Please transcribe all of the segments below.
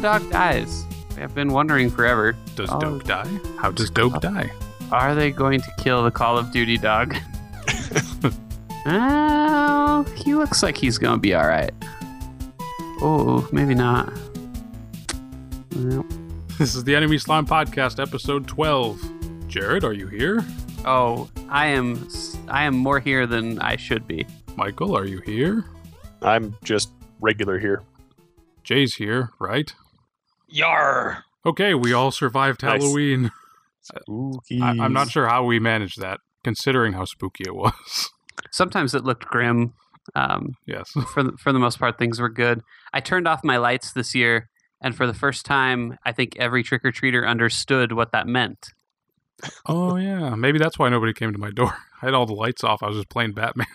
the dog dies. I've been wondering forever. Does Oh. Dope die? How does Dope oh. die? Are they going to kill the Call of Duty dog? Oh, he looks like he's gonna be all right. Oh, maybe not. Well, This is the Enemy Slime Podcast, episode 12. Jared, are you here? Oh, I am. I am more here than I should be. Michael, are you here? I'm just regular here. Jay's here, right? Yar! Okay, we all survived Nice. Halloween. Spooky. I- I'm not sure how we managed that, considering how spooky it was. Sometimes it looked grim. Um, yes. for the, for the most part, things were good. I turned off my lights this year, and for the first time, I think every trick or treater understood what that meant. Oh, yeah. Maybe that's why nobody came to my door. I had all the lights off. I was just playing Batman.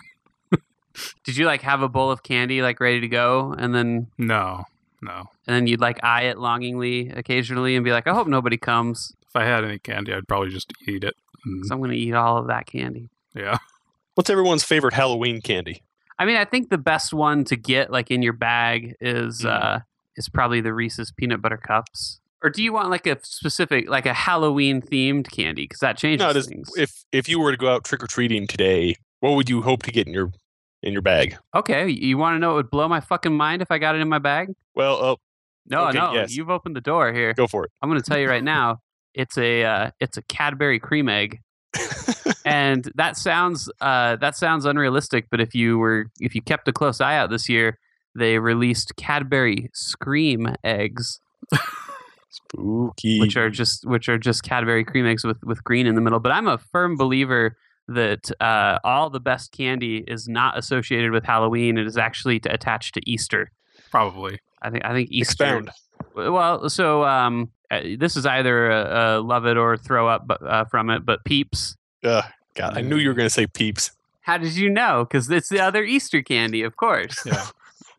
Did you like have a bowl of candy like ready to go, and then No, no. and then you'd like eye it longingly occasionally and be like, I hope nobody comes, If I had any candy, I'd probably just eat it. And, because I'm going to eat all of that candy. yeah. What's everyone's favorite Halloween candy? I mean, I think the best one to get like in your bag is Mm. uh is probably the Reese's peanut butter cups. Or do you want like a specific like a Halloween themed candy? Because that changes No, does, things. if if you were to go out trick or treating today, what would you hope to get in your in your bag? okay, you want to know what would blow my fucking mind if I got it in my bag? Well, uh, No, Okay, no, yes. you've opened the door here. go for it. I'm going to tell you right now. It's a uh, it's a Cadbury cream egg, and that sounds uh, that sounds unrealistic. But if you were if you kept a close eye out this year, they released Cadbury Scream eggs, Spooky. which are just which are just Cadbury cream eggs with with green in the middle. But I'm a firm believer that uh, all the best candy is not associated with Halloween. It is actually to, attached to Easter. Probably. I think I think Easter. Expound. Well, so um, uh, this is either a, a love it or throw up uh, from it. But Peeps, Uh, God, I knew you were going to say Peeps. how did you know? Because it's the other Easter candy, of course. Yeah.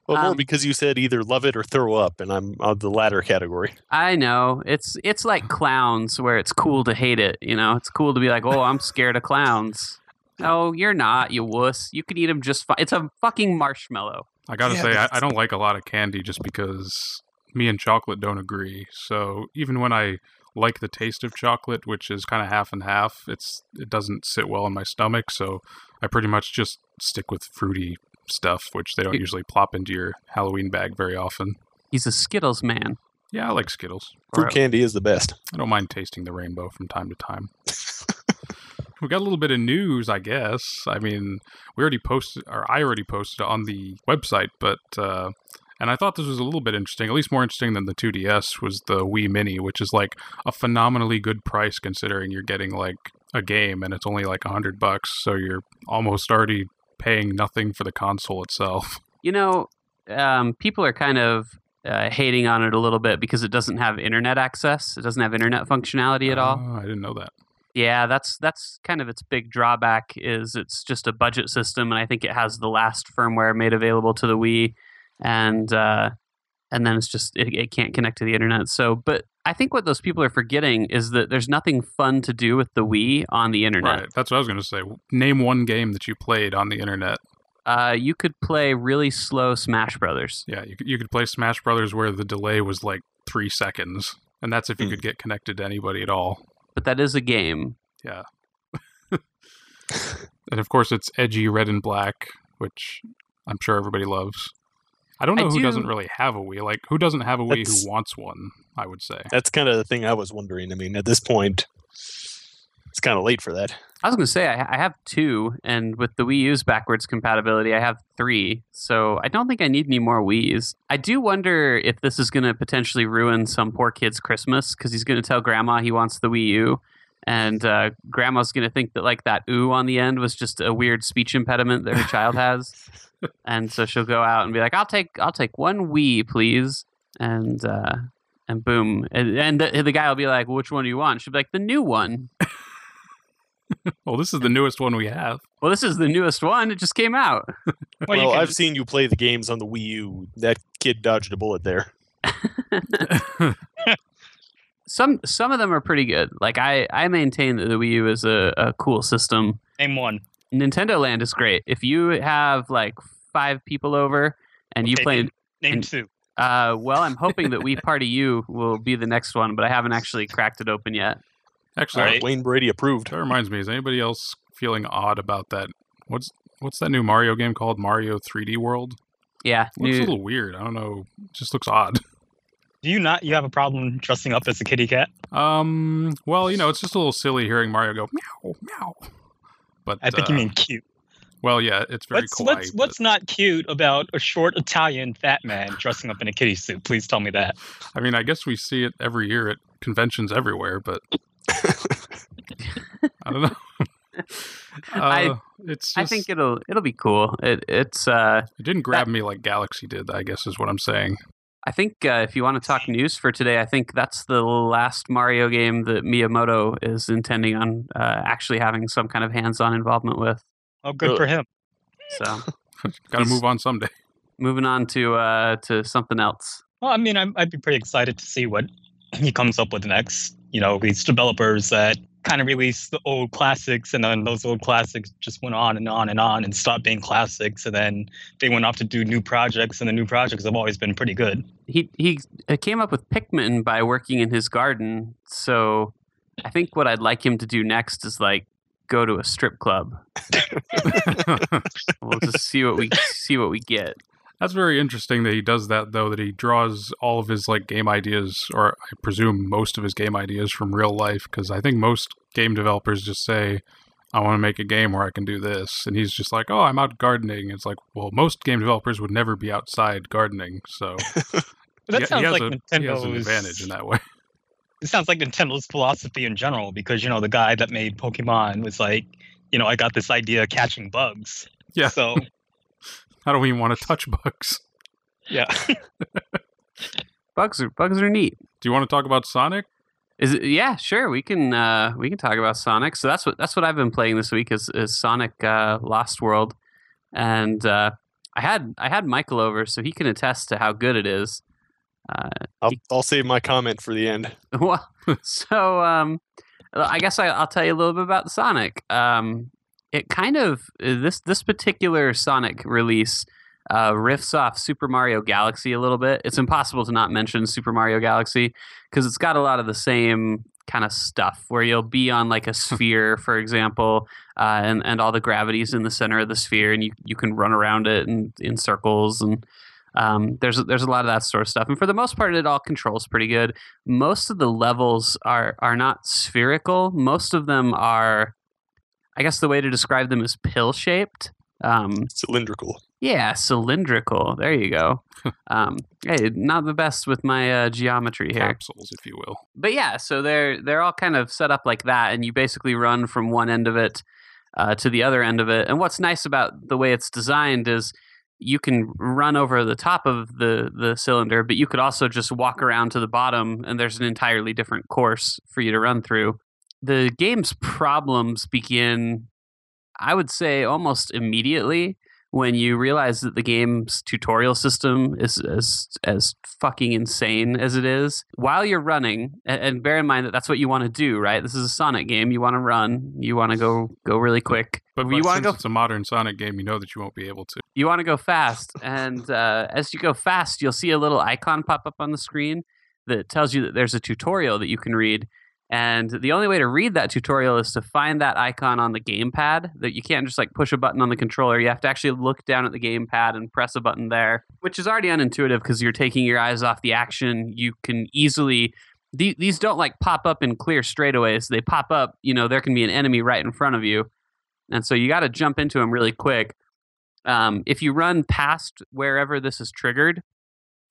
Well, more Um, because you said either love it or throw up, and I'm on the latter category. I know it's it's like clowns, where it's cool to hate it. You know, it's cool to be like, oh, I'm scared of clowns. No, you're not, you wuss. You could eat them just fine. It's a fucking marshmallow. I gotta Yeah, say, I, I don't like a lot of candy just because me and chocolate don't agree. So even when I like the taste of chocolate, which is kind of half and half, it's it doesn't sit well in my stomach. So I pretty much just stick with fruity stuff, which they don't You- usually plop into your Halloween bag very often. He's a Skittles man. Yeah, I like Skittles. Fruit Or- candy is the best. I don't mind tasting the rainbow from time to time. we got a little bit of news, I guess. I mean, we already posted, or I already posted on the website, but uh, and I thought this was a little bit interesting, at least more interesting than the 2DS was the Wii Mini, which is like a phenomenally good price considering you're getting like a game and it's only like a hundred bucks, so you're almost already paying nothing for the console itself. You know, um, people are kind of uh, hating on it a little bit because it doesn't have internet access. It doesn't have internet functionality at all. Oh, I didn't know that. Yeah, that's that's kind of its big drawback is it's just a budget system, and I think it has the last firmware made available to the Wii, and uh, and then it's just it, it can't connect to the internet. So, but I think what those people are forgetting is that there's nothing fun to do with the Wii on the internet. Right, that's what I was going to say. Name one game that you played on the internet. Uh, you could play really slow Smash Brothers. Yeah, you could, you could play Smash Brothers where the delay was like three seconds, and that's if you Hmm. could get connected to anybody at all. but that is a game. Yeah. And of course, it's edgy red and black, which I'm sure everybody loves. I don't I know who do- doesn't really have a Wii. Like, who doesn't have a Wii That's- who wants one? I would say. That's kind of the thing I was wondering. I mean, at this point, it's kind of late for that. I was going to say I, I have two, and with the Wii U's backwards compatibility, I have three. So I don't think I need any more Wii's. I do wonder if this is going to potentially ruin some poor kid's Christmas because he's going to tell Grandma he wants the Wii U, and uh, Grandma's going to think that like that "ooh" on the end was just a weird speech impediment that her child has, and so she'll go out and be like, "I'll take I'll take one Wii, please," and. uh and boom, and, and the, the guy will be like, "Which one do you want?" She'll be like, "The new one." Well, this is the newest one we have. Well, this is the newest one. It just came out. Well, well, can, I've seen you play the games on the Wii U. That kid dodged a bullet there. some some of them are pretty good. Like I I maintain that the Wii U is a, a cool system. name one. Nintendo Land is great. If you have like five people over and you Okay, play Name and- two. Uh, well, I'm hoping that Wii Party U will be the next one, but I haven't actually cracked it open yet. Actually, Alright. Wayne Brady approved. that reminds me. Is anybody else feeling odd about that? What's what's that new Mario game called? Mario 3D World. Yeah, Looks a little weird. I don't know. Just looks odd. Do you not? You have a problem dressing up as a kitty cat? Um. Well, you know, it's just a little silly hearing Mario go meow meow. But I think uh, you mean cute. Well, yeah, it's very What's kawaii. what's but- what's not cute about a short Italian fat man dressing up in a kitty suit? Please tell me that. I mean, I guess we see it every year at conventions everywhere, but I don't know. I- Uh, it's just, I think it'll it'll be cool. It it's uh it didn't grab me like Galaxy did. I guess is what I'm saying. I think uh, if you want to talk news for today, I think that's the last Mario game that Miyamoto is intending on uh, actually having some kind of hands-on involvement with. Oh, good Really? for him. So Got to move on someday. moving on to uh, to something else. Well, I mean, I'm, I'd be pretty excited to see what he comes up with next. You know, these developers that kind of released the old classics, and then those old classics just went on and on and on and stopped being classics, and then they went off to do new projects, and the new projects have always been pretty good. He he uh, came up with Pikmin by working in his garden. So I think what I'd like him to do next is like go to a strip club. We'll just see what we see what we get. That's very interesting that he does that though. That he draws all of his like game ideas, or I presume most of his game ideas from real life. Because I think most game developers just say, "I want to make a game where I can do this," and he's just like, "Oh, I'm out gardening." It's like, well, most game developers would never be outside gardening, so that he, he sounds has like a, Nintendo's he has an advantage in that way. It sounds like Nintendo's philosophy in general, because you know the guy that made Pokemon was like, you know, I got this idea of catching bugs. Yeah. So I don't even want to touch bugs. yeah. Bugs are bugs are neat. Do you want to talk about Sonic? Is it? Yeah, sure. We can uh, we can talk about Sonic. So that's what that's what I've been playing this week is, is Sonic uh, Lost World, and uh, I had I had Michael over so he can attest to how good it is. Uh, I'll, I'll save my comment for the end. well, so um, I guess I, I'll tell you a little bit about Sonic. Um, it kind of this this particular Sonic release uh, riffs off Super Mario Galaxy a little bit. It's impossible to not mention Super Mario Galaxy because it's got a lot of the same kind of stuff where you'll be on like a sphere, for example, uh, and and all the gravity's in the center of the sphere, and you you can run around it in, in circles and. Um, there's there's a lot of that sort of stuff, and for the most part, it all controls pretty good. Most of the levels are are not spherical. Most of them are, I guess the way to describe them is pill shaped. Um, Cylindrical. yeah, cylindrical. There you go. um, hey, not the best with my uh, geometry here Capsules, if you will. but yeah, so they're they're all kind of set up like that, and you basically run from one end of it uh, to the other end of it. And what's nice about the way it's designed is you can run over the top of the the cylinder, but you could also just walk around to the bottom, and there's an entirely different course for you to run through. The game's problems begin, I would say, almost immediately when you realize that the game's tutorial system is as as fucking insane as it is. While you're running and, bear in mind that that's what you want to do right? This is a sonic game. You want to run. You want to go go really quick. But, you want to go it's a modern Sonic game, you know that you won't be able to. you want to go fast and uh, as you go fast you'll see a little icon pop up on the screen that tells you that there's a tutorial that you can read and the only way to read that tutorial is to find that icon on the gamepad that you can't just like push a button on the controller. You have to actually look down at the gamepad and press a button there which is already unintuitive because you're taking your eyes off the action. You can easily the- these don't like pop up in clear straightaways. They pop up you know there can be an enemy right in front of you. And so you got to jump into them really quick. Um, if you run past wherever this is triggered,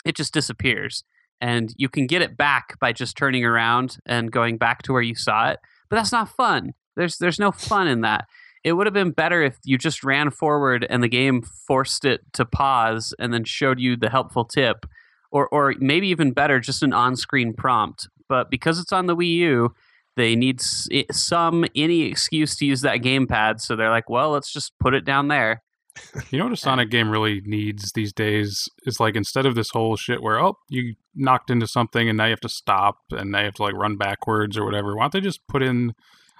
it just disappears. And you can get it back by just turning around and going back to where you saw it. But that's not fun. There's there's no fun in that. It would have been better if you just ran forward and the game forced it to pause and then showed you the helpful tip. Or or maybe even better, just an on-screen prompt. But because it's on the Wii U, they need some any excuse to use that gamepad. So they're like, well, let's just put it down there. You know what a Sonic game really needs these days is like instead of this whole shit where oh you knocked into something and now you have to stop and now you have to like run backwards or whatever. Why don't they just put in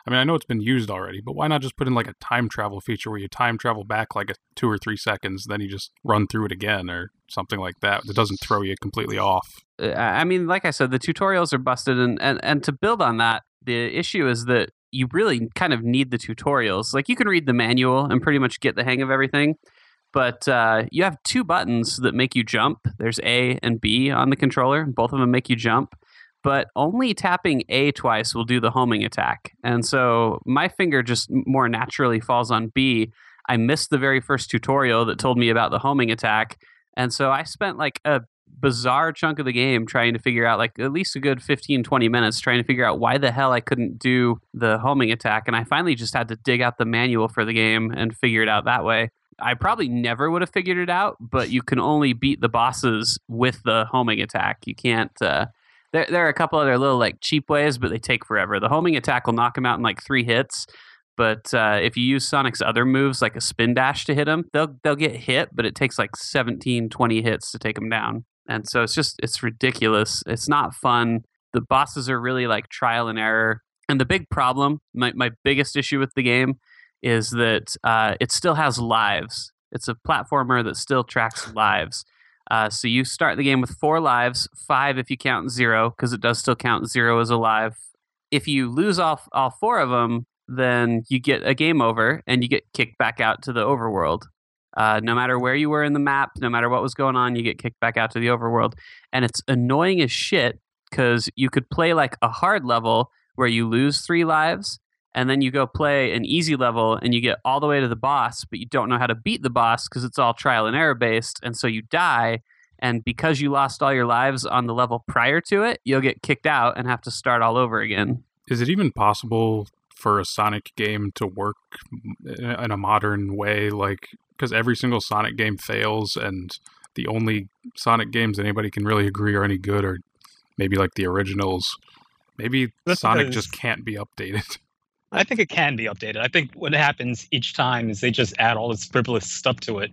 I mean, I know it's been used already, but why not just put in like a time travel feature where you time travel back like a two or three seconds, then you just run through it again or something like that. That doesn't throw you completely off. Uh, I mean, like I said, the tutorials are busted, and, and and to build on that, the issue is that you really kind of need the tutorials. Like you can read the manual and pretty much get the hang of everything, but uh, you have two buttons that make you jump. There's A and B on the controller. Both of them make you jump, but only tapping A twice will do the homing attack. And so my finger just more naturally falls on B. I missed the very first tutorial that told me about the homing attack. And so I spent like a bizarre chunk of the game trying to figure out like at least a good 15 20 minutes trying to figure out why the hell I couldn't do the homing attack and I finally just had to dig out the manual for the game and figure it out that way. I probably never would have figured it out, but you can only beat the bosses with the homing attack. You can't uh there, there are a couple other little like cheap ways, but they take forever. The homing attack will knock them out in like three hits, but uh, if you use Sonic's other moves like a spin dash to hit them, they'll they'll get hit, but it takes like 17, 20 hits to take them down and so it's just it's ridiculous. It's not fun. The bosses are really like trial and error. And the big problem my, my biggest issue with the game is that uh, it still has lives. It's a platformer that still tracks lives. Uh, so you start the game with four lives five if you count zero because it does still count zero as a live. If you lose all, all four of them then you get a game over and you get kicked back out to the overworld uh, no matter where you were in the map, no matter what was going on, you get kicked back out to the overworld. And it's annoying as shit because you could play like a hard level where you lose three lives, and then you go play an easy level and you get all the way to the boss, but you don't know how to beat the boss because it's all trial and error based. And so you die. And because you lost all your lives on the level prior to it, you'll get kicked out and have to start all over again. Is it even possible for a Sonic game to work in a modern way? Like, because every single Sonic game fails, and the only Sonic games anybody can really agree are any good are maybe like the originals. Maybe That's Sonic just can't be updated. I think it can be updated. I think what happens each time is they just add all this frivolous stuff to it,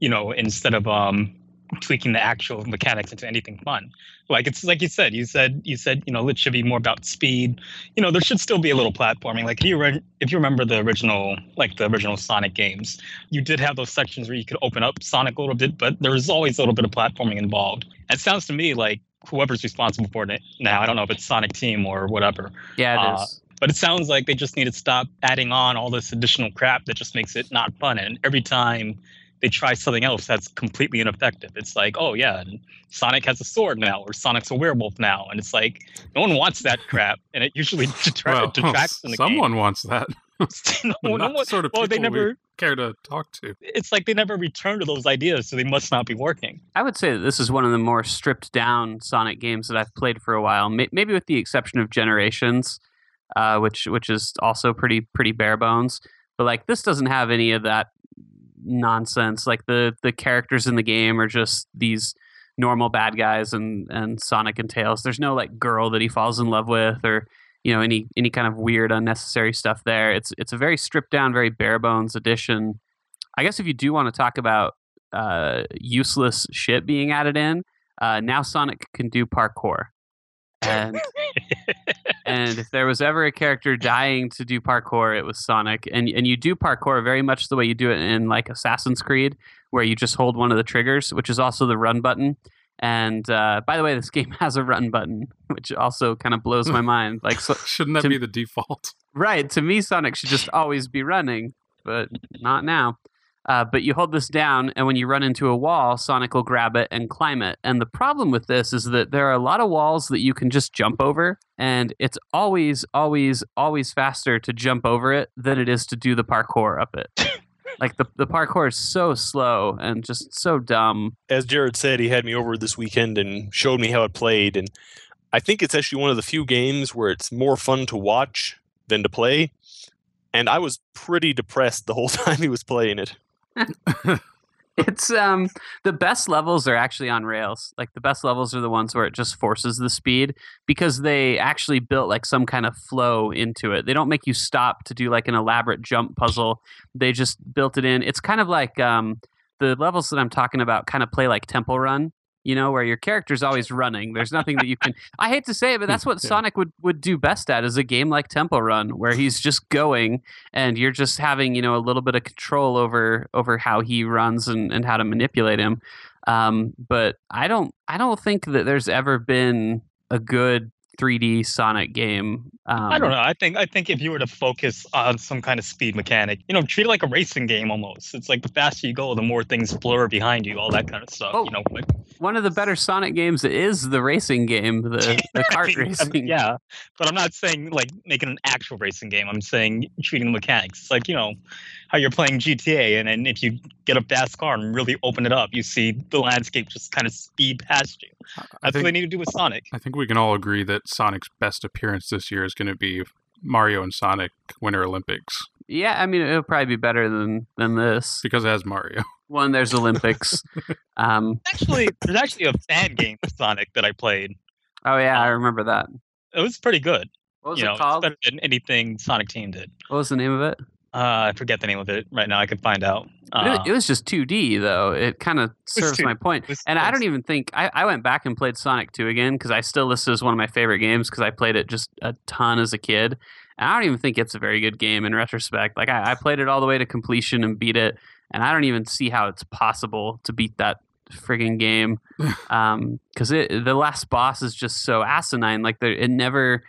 you know, instead of um tweaking the actual mechanics into anything fun. Like it's like you said, you said you said, you know, it should be more about speed. You know, there should still be a little platforming. Like if you re- if you remember the original like the original Sonic games, you did have those sections where you could open up Sonic a little bit, but there was always a little bit of platforming involved. It sounds to me like whoever's responsible for it now, I don't know if it's Sonic Team or whatever, Yeah, it is. Uh, but it sounds like they just need to stop adding on all this additional crap that just makes it not fun. And every time they try something else that's completely ineffective, it's like, oh yeah, and Sonic has a sword now, or Sonic's a werewolf now, and it's like no one wants that crap, and it usually detra- well, detracts from the someone wants that. game. no, no Not the one, sort of well, they people we never. care to talk to. It's like they never return to those ideas, so they must not be working. I would say that this is one of the more stripped down Sonic games that I've played for a while. May- Maybe with the exception of Generations, uh, which which is also pretty pretty bare bones. But like this doesn't have any of that nonsense. Like the the characters in the game are just these normal bad guys and and Sonic and Tails. There's no like girl that he falls in love with or you know any any kind of weird unnecessary stuff there. It's it's a very stripped down, very bare bones edition. I guess if you do want to talk about uh, useless shit being added in, uh, now Sonic can do parkour. And and if there was ever a character dying to do parkour, it was Sonic. And and you do parkour very much the way you do it in like Assassin's Creed, where you just hold one of the triggers, which is also the run button. And uh, by the way, this game has a run button, which also kind of blows my mind. Like, so, Shouldn't that to- be the default? right to me, Sonic should just always be running, but not now. Uh, but you hold this down, and when you run into a wall, Sonic will grab it and climb it. And the problem with this is that there are a lot of walls that you can just jump over, and it's always, always, always faster to jump over it than it is to do the parkour up it. like the the parkour is so slow and just so dumb. as Jared said, he had me over this weekend and showed me how it played. And I think it's actually one of the few games where it's more fun to watch than to play. And I was pretty depressed the whole time he was playing it. It's um the best levels are actually on rails. Like the best levels are the ones where it just forces the speed because they actually built like some kind of flow into it. They don't make you stop to do like an elaborate jump puzzle. They just built it in. It's kind of like um the levels that I'm talking about kind of play like Temple Run you know, where your character's always running. There's nothing that you can. I hate to say it, but that's what. Sonic would would do best at is a game like Temple Run, where he's just going and you're just having you know a little bit of control over over how he runs and and how to manipulate him. Um, but I don't I don't think that there's ever been a good 3D Sonic game. Um, I don't know. I think I think if you were to focus on some kind of speed mechanic, you know, treat it like a racing game almost. It's like the faster you go, the more things blur behind you, all that kind of stuff. Oh. You know, like One of the better Sonic games is the racing game, the the kart I racing. mean, yeah, but I'm not saying like making an actual racing game. I'm saying treating the mechanics. It's like you know how you're playing GTA, and then if you get a fast car and really open it up, you see the landscape just kind of speed past you. I That's what they need to do with Sonic. I think we can all agree that Sonic's best appearance this year is going to be Mario and Sonic Winter Olympics Yeah, I mean it'll probably be better than than this. because it has Mario. One, there's Olympics. um, Actually, there's actually a fan game of Sonic that I played. oh yeah, I remember that. It was pretty good. What was you it know, it's called? better than anything Sonic Team did. What was the name of it? Uh, I forget the name of it right now. I could find out. It was- Uh, it was just 2D though. It kind of serves 2D. my point. And it I don't even think I, I went back and played Sonic 2 again because I still list it as one of my favorite games because I played it just a ton as a kid. And I don't even think it's a very good game in retrospect. Like I, I played it all the way to completion and beat it, and I don't even see how it's possible to beat that frigging game. Because it the last boss is just so asinine. Like there, it never.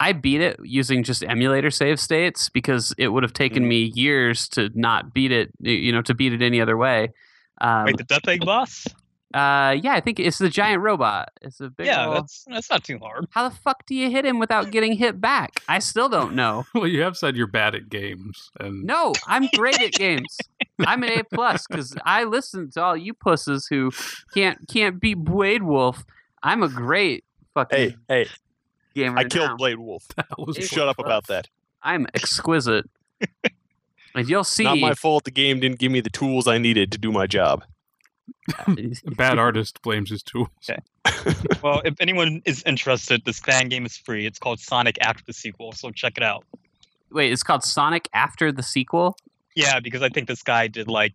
I beat it using just emulator save states because it would have taken Mhm. me years to not beat it. You know, to beat it any other way. Um, Wait, the Death Egg boss? uh, yeah, I think it's the giant robot. It's a big. Yeah, ol- that's that's not too hard. How the fuck do you hit him without getting hit back? I still don't know. well, you have said you're bad at games, and No, I'm great at games. I'm an A plus because I listen to all you pusses who can't can't beat Blade Wolf. I'm a great fucking Hey, hey, gamer. I killed now. Blade Wolf. that was Hey, Shut up Wolf. about that. I'm exquisite. and you'll see. Not my fault the game didn't give me the tools I needed to do my job. bad artist blames his tools. Well, if anyone is interested, this fan game is free. It's called Sonic After the sequel, so check it out. Wait, it's called Sonic after the sequel. Yeah, because I think this guy did like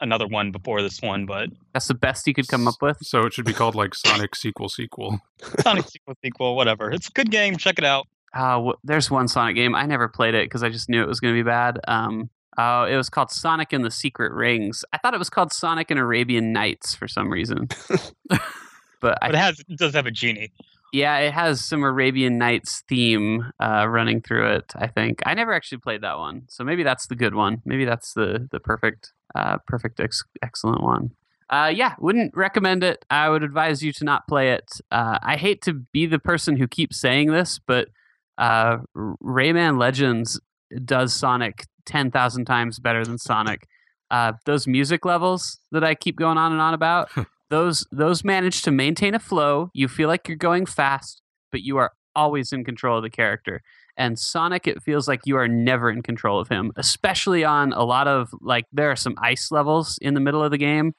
another one before this one, but That's the best you could come up with. So it should be called like Sonic sequel sequel. Sonic sequel, sequel, whatever. It's a good game. Check it out. Uh, w- there's one Sonic game. I never played it because I just knew it was going to be bad. Um, oh, it was called Sonic and the Secret Rings. I thought it was called Sonic and Arabian Nights for some reason. but I, But it has it does have a genie. Yeah, it has some Arabian Nights theme uh, running through it. I think I never actually played that one, so maybe that's the good one. Maybe that's the the perfect, uh, perfect, ex- excellent one. Uh, yeah, wouldn't recommend it. I would advise you to not play it. Uh, I hate to be the person who keeps saying this, but uh, Rayman Legends does Sonic ten thousand times better than Sonic. Uh, those music levels that I keep going on and on about, those those manage to maintain a flow. You feel like you're going fast, but you are always in control of the character. And Sonic, it feels like you are never in control of him, especially on a lot of like there are some ice levels in the middle of the game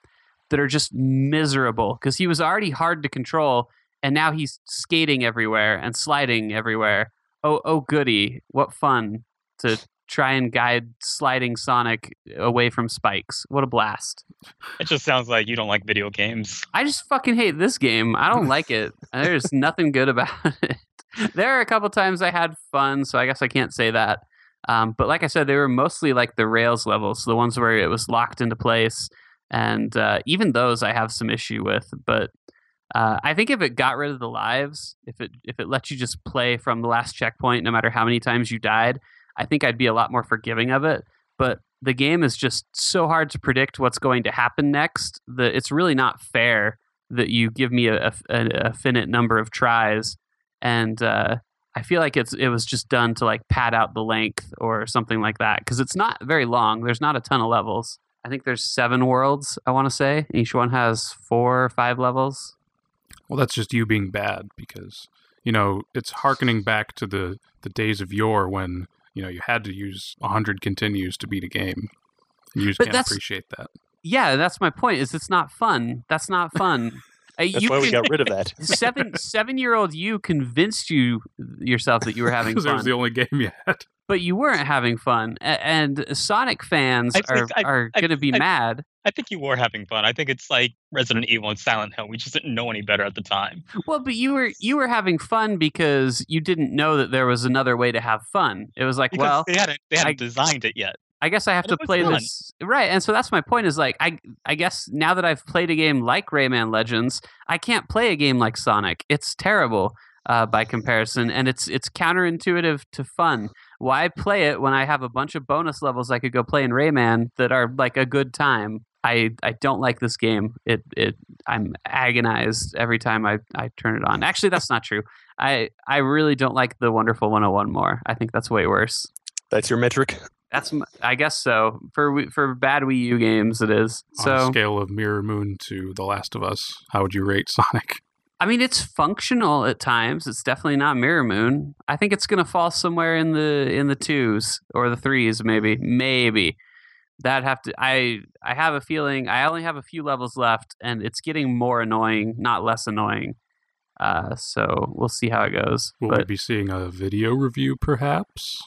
that are just miserable because he was already hard to control, and now he's skating everywhere and sliding everywhere. Oh, oh, goody! What fun to try and guide sliding Sonic away from spikes. What a blast! It just sounds like you don't like video games. I just fucking hate this game. I don't like it. There's nothing good about it. There are a couple times I had fun, so I guess I can't say that. Um, but like I said, they were mostly like the Rails levels, the ones where it was locked into place, and uh, even those I have some issue with. But uh, I think if it got rid of the lives, if it if it let you just play from the last checkpoint, no matter how many times you died, I think I'd be a lot more forgiving of it. But the game is just so hard to predict what's going to happen next that it's really not fair that you give me a, a, a finite number of tries. And uh, i feel like it's it was just done to like pad out the length or something like that because it's not very long. There's not a ton of levels. I think there's seven worlds i want to say. Each one has four or five levels. Well, that's just you being bad because you know it's harkening back to the the days of yore when you know you had to use hundred continues to beat a game. And you just But can't appreciate that. yeah that's my point is it's not fun that's not fun Uh, That's you why we con- got rid of that. seven seven year old you convinced you yourself that you were having Because it was the only game you had. but you weren't having fun. And Sonic fans I are I- are going to be I- mad. I think you were having fun. I think it's like Resident Evil and Silent Hill. We just didn't know any better at the time. Well, but you were you were having fun because you didn't know that there was another way to have fun. It was like, Because well, they hadn't they hadn't I- designed it yet. I guess I have to play fun. this right, and so that's my point. Is like I I guess now that I've played a game like Rayman Legends, I can't play a game like Sonic. It's terrible uh, by comparison, and it's it's counterintuitive to fun. Why play it when I have a bunch of bonus levels I could go play in Rayman that are like a good time? I, I don't like this game. It it I'm agonized every time I, I turn it on. Actually, that's not true. I I really don't like the Wonderful 101 more. I think that's way worse. That's your metric. That's I guess so. For for bad Wii U games, it is. On a So scale of Mirror Moon to The Last of Us, how would you rate Sonic? I mean, it's functional at times. It's definitely not Mirror Moon. I think it's going to fall somewhere in the in the twos or the threes, maybe. Maybe that have to. I I have a feeling. I only have a few levels left, and it's getting more annoying, not less annoying. Uh, so we'll see how it goes. Will but we be seeing a video review, perhaps?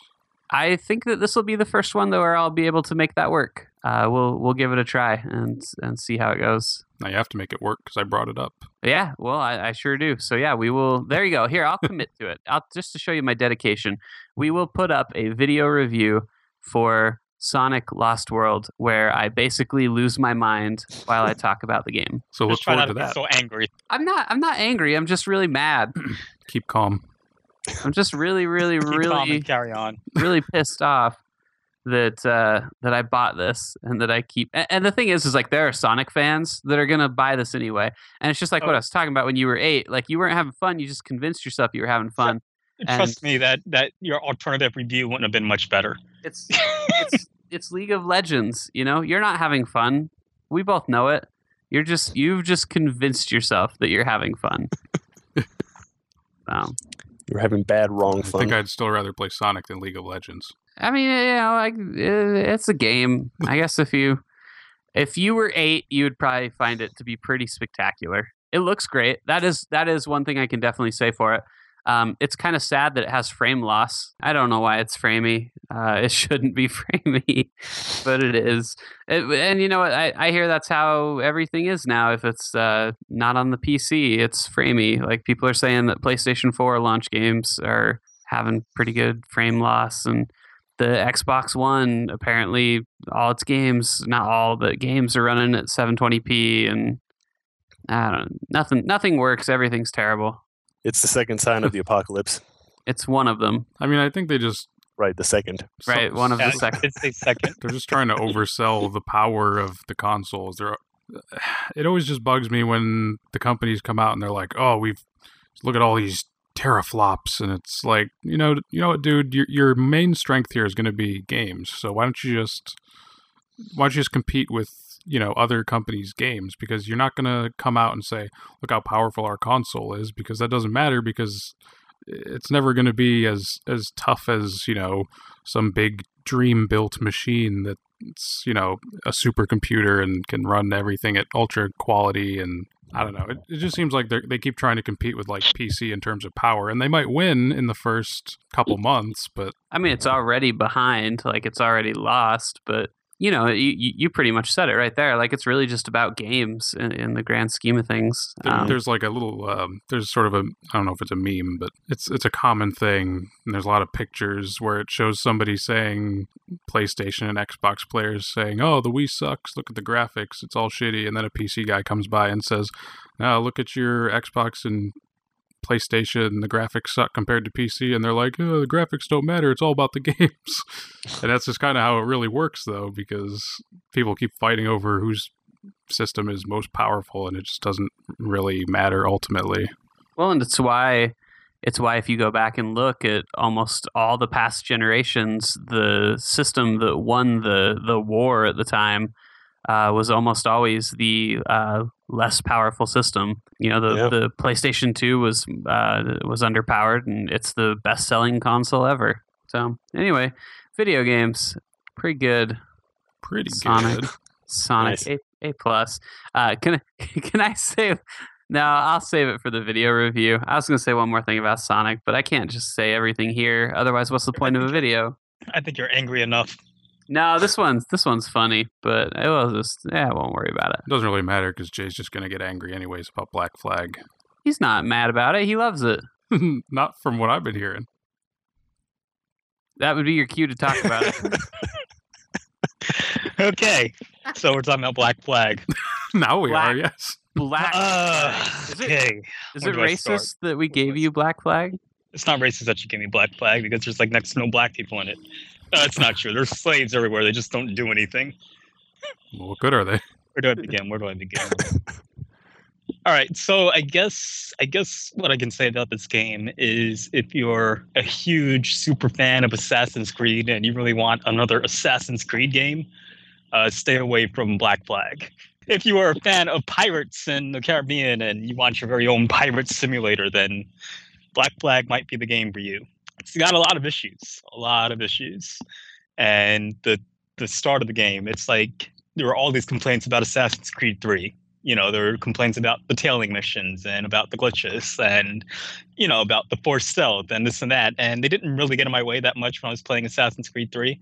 I think that this will be the first one though where I'll be able to make that work. Uh, we'll we'll give it a try and and see how it goes. Now you have to make it work because I brought it up. Yeah, well, I, I sure do. So yeah, we will. There you go. Here, I'll commit to it. I'll just to show you my dedication. We will put up a video review for Sonic Lost World where I basically lose my mind while I talk about the game. So look Just try forward to to that. so angry. I'm not. I'm not angry. I'm just really mad. Keep calm. I'm just really, really, really, and carry on. really pissed off that uh, that I bought this and that I keep. And, and the thing is, is like there are Sonic fans that are gonna buy this anyway, and it's just like what Oh. I was talking about when you were eight. Like you weren't having fun, you just convinced yourself you were having fun. Trust me that that your alternative review wouldn't have been much better. It's it's it's League of Legends. You know, you're not having fun. We both know it. You're just you've just convinced yourself that you're having fun. so, You're having bad, wrong I fun. think I'd still rather play Sonic than League of Legends. I mean, you know, like uh, it's a game. I guess if you if you were eight, you would probably find it to be pretty spectacular. It looks great. That is that is one thing I can definitely say for it. Um, it's kind of sad that it has frame loss. I don't know why it's framey. Uh, it shouldn't be framey, but it is. It, and you know what? I, I hear that's how everything is now. If it's uh, not on the PC, it's framey. Like people are saying that PlayStation 4 launch games are having pretty good frame loss, and the Xbox One apparently all its games, not all, but games are running at 720p, and I don't. Nothing. Nothing works. Everything's terrible. It's the second sign of the apocalypse. It's one of them, I mean, I think they just Right, the second. right? One of Yeah, the second. It's a second. they're just trying to oversell the power of the consoles. They're it always just bugs me when the companies come out and they're like, "Oh, we've look at all these teraflops," and it's like, you know, you know what, dude, your your main strength here is going to be games. So why don't you just why don't you just compete with you know other companies' games because you're not going to come out and say, "Look how powerful our console is," because that doesn't matter because it's never going to be as as tough as you know some big dream built machine that's you know a supercomputer and can run everything at ultra quality and I don't know. It, it just seems like they they keep trying to compete with like PC in terms of power, and they might win in the first couple months, but I mean, it's already behind. Like it's already lost, but. You know, you, you pretty much said it right there. Like it's really just about games in, in the grand scheme of things. Um, there's like a little um, there's sort of a I don't know if it's a meme, but it's it's a common thing. And there's a lot of pictures where it shows somebody saying PlayStation and Xbox players saying, "Oh, the Wii sucks. Look at the graphics. It's all shitty." And then a PC guy comes by and says, "Now look at your Xbox and PlayStation. The graphics suck compared to PC." And they're like, oh, "The graphics don't matter. It's all about the games." and that's just kind of how it really works, though, because people keep fighting over whose system is most powerful, and it just doesn't really matter ultimately. Well, and it's why it's why if you go back and look at almost all the past generations, the system that won the the war at the time uh, was almost always the uh, less powerful system. You know, the, Yeah. the PlayStation Two was uh, was underpowered, and it's the best selling console ever. So anyway, video games, pretty good. Pretty Sonic. good. Sonic Nice. A A plus. Uh, can I can I say No, I'll save it for the video review. I was going to say one more thing about Sonic, but I can't just say everything here. Otherwise, what's the point of a video? I think you're angry enough. No, this one's this one's funny, but it will just yeah, I won't worry about it. It doesn't really matter because Jay's just going to get angry anyways about Black Flag. He's not mad about it. He loves it. Not from what I've been hearing. That would be your cue to talk about it. Okay, so we're talking about Black Flag. now we Black- are, yes. Black. Uh, Is it, okay, is it do I start? racist that we gave you Black Flag? it's not racist that you gave me Black Flag because there's like next to no black people in it. Uh, it's not true. There's slaves everywhere. They just don't do anything. Well, what good are they? Where do I begin? Where do I begin? All right, so I guess I guess what I can say about this game is if you're a huge super fan of Assassin's Creed and you really want another Assassin's Creed game, uh, stay away from Black Flag. If you are a fan of pirates in the Caribbean and you want your very own pirate simulator, then Black Flag might be the game for you. It's got a lot of issues, a lot of issues, and the the start of the game, it's like there were all these complaints about Assassin's Creed 3. You know, there were complaints about the tailing missions and about the glitches and, you know, about the forced stealth and this and that. And they didn't really get in my way that much when I was playing Assassin's Creed 3.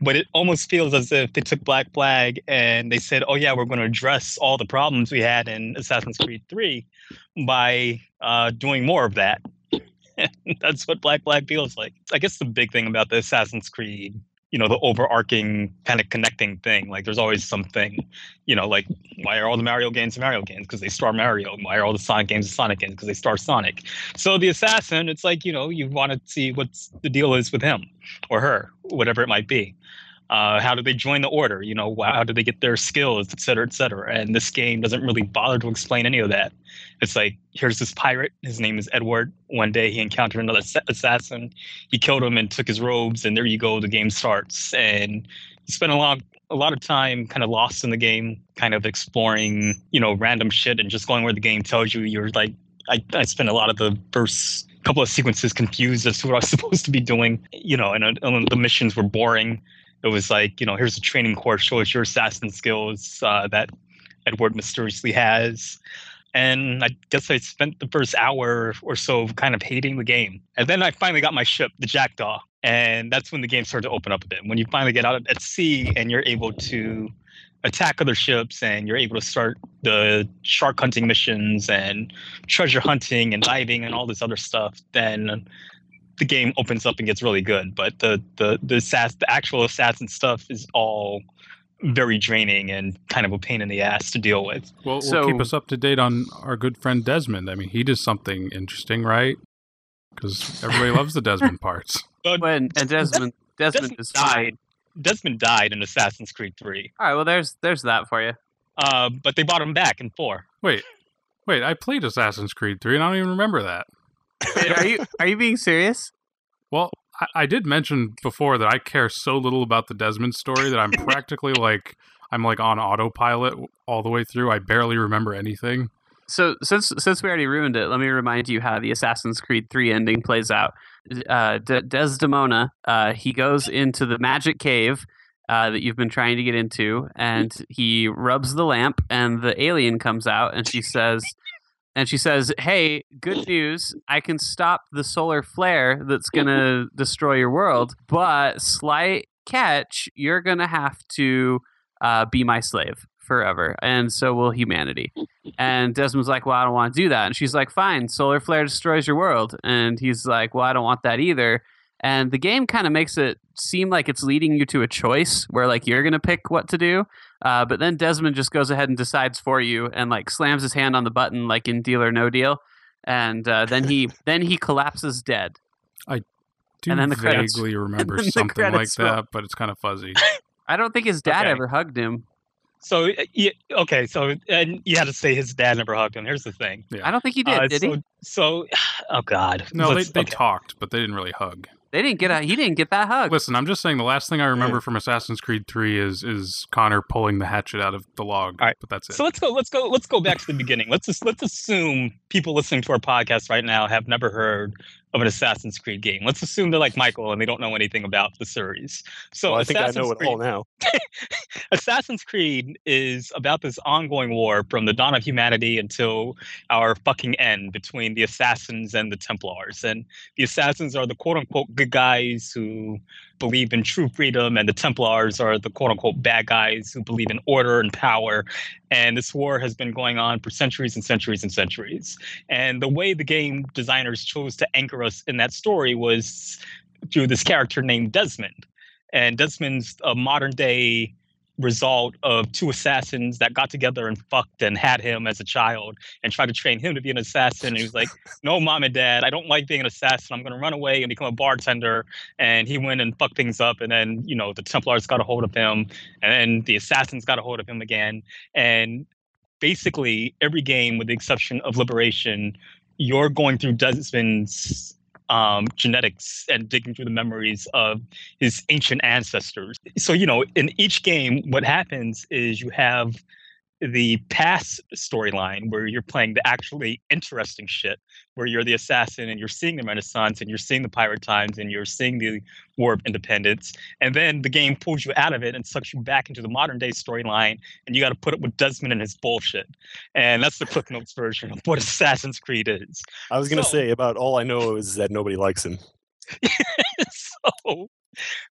But it almost feels as if they took Black Flag and they said, oh, yeah, we're going to address all the problems we had in Assassin's Creed 3 by uh, doing more of that. That's what Black Flag feels like. I guess the big thing about the Assassin's Creed you know the overarching kind of connecting thing like there's always something you know like why are all the mario games mario games? Because they star mario. Why are all the sonic games sonic games? Because they star sonic. So the assassin it's like you know you want to see what's the deal is with him or her whatever it might be uh, how do they join the order? You know how do they get their skills et cetera et cetera? And this game doesn't really bother to explain any of that. It's like here's this pirate. His name is edward. One day he encountered another assassin. He killed him and took his robes and there you go the game starts. And you spend a lot a lot of time kind of lost in the game kind of exploring you know random shit and just going where the game tells you. You're like i, I spent a lot of the first couple of sequences confused as to what i was supposed to be doing you know and, and the missions were boring it was like you know here's a training course show us your assassin skills uh, that edward mysteriously has and I guess I spent the first hour or so kind of hating the game. And then I finally got my ship, the Jackdaw, and that's when the game started to open up a bit. When you finally get out at sea and you're able to attack other ships and you're able to start the shark hunting missions and treasure hunting and diving and all this other stuff, then the game opens up and gets really good. But the the the, assass- the actual assassin stuff is all very draining and kind of a pain in the ass to deal with. Well, So- will keep us up to date on our good friend Desmond. I mean, he does something interesting, right? Because everybody loves the Desmond parts. But When and Desmond Desmond, Desmond died. Desmond died in Assassin's Creed 3. All right, well there's there's that for you. Uh, but they brought him back in 4. Wait, wait, I played Assassin's Creed 3 and I don't even remember that. Are you are you being serious? Well, I, I did mention before that I care so little about the Desmond story that I'm practically like I'm like on autopilot all the way through. I barely remember anything. So since since we already ruined it, let me remind you how the Assassin's Creed 3 ending plays out. Uh, De- Desdemona, uh, he goes into the magic cave uh, that you've been trying to get into, and he rubs the lamp, and the alien comes out, and she says, and she says, "Hey, good news! I can stop the solar flare that's gonna destroy your world, but slight catch, you're gonna have to uh, be my slave." Forever, and so will humanity. And Desmond's like, Well, I don't want to do that. And she's like, Fine, solar flare destroys your world. And he's like, Well, I don't want that either. And the game kind of makes it seem like it's leading you to a choice where, like, you're going to pick what to do. Uh, but then Desmond just goes ahead and decides for you and, like, slams his hand on the button, like in Deal or No Deal. And uh, then he then he collapses dead. I do And then the credits- vaguely remember then the something like credits roll. that, but it's kind of fuzzy. I don't think his dad Okay. ever hugged him. So, uh, yeah, okay, so and you had to say his dad never hugged him. Here's the thing. I don't think he did, Uh, did so, he? so, oh God. No, they, Let's- they okay. talked, but they didn't really hug. They didn't get a he didn't get that hug. Listen, I'm just saying the last thing I remember from Assassin's Creed 3 is is Connor pulling the hatchet out of the log. All right. But that's it. So let's go. Let's go. Let's go back to the beginning. Let's just let's assume people listening to our podcast right now have never heard of an Assassin's Creed game. Let's assume they're like Michael and they don't know anything about the series. So well, I think I know it Creed, all now. Assassin's Creed is about this ongoing war from the dawn of humanity until our fucking end between the assassins and the Templars. And the assassins are the quote unquote good guys who believe in true freedom, and the Templars are the quote unquote bad guys who believe in order and power. And this war has been going on for centuries and centuries and centuries. And the way the game designers chose to anchor in that story was through this character named Desmond. And Desmond's a modern day result of two assassins that got together and fucked and had him as a child and tried to train him to be an assassin. And he was like, No, mom and dad, I don't like being an assassin. I'm going to run away and become a bartender. And he went and fucked things up. And then, you know, the Templars got a hold of him. And then the assassins got a hold of him again. And basically, every game, with the exception of Liberation, you're going through Desmond's um, genetics and digging through the memories of his ancient ancestors. So, you know, in each game, what happens is you have the past storyline where you're playing the actually interesting shit where you're the assassin and you're seeing the renaissance and you're seeing the pirate times and you're seeing the war of independence and then the game pulls you out of it and sucks you back into the modern day storyline and you got to put up with desmond and his bullshit and that's the cliff notes version of what assassin's creed is I was going to So- say about all I know is that nobody likes him. so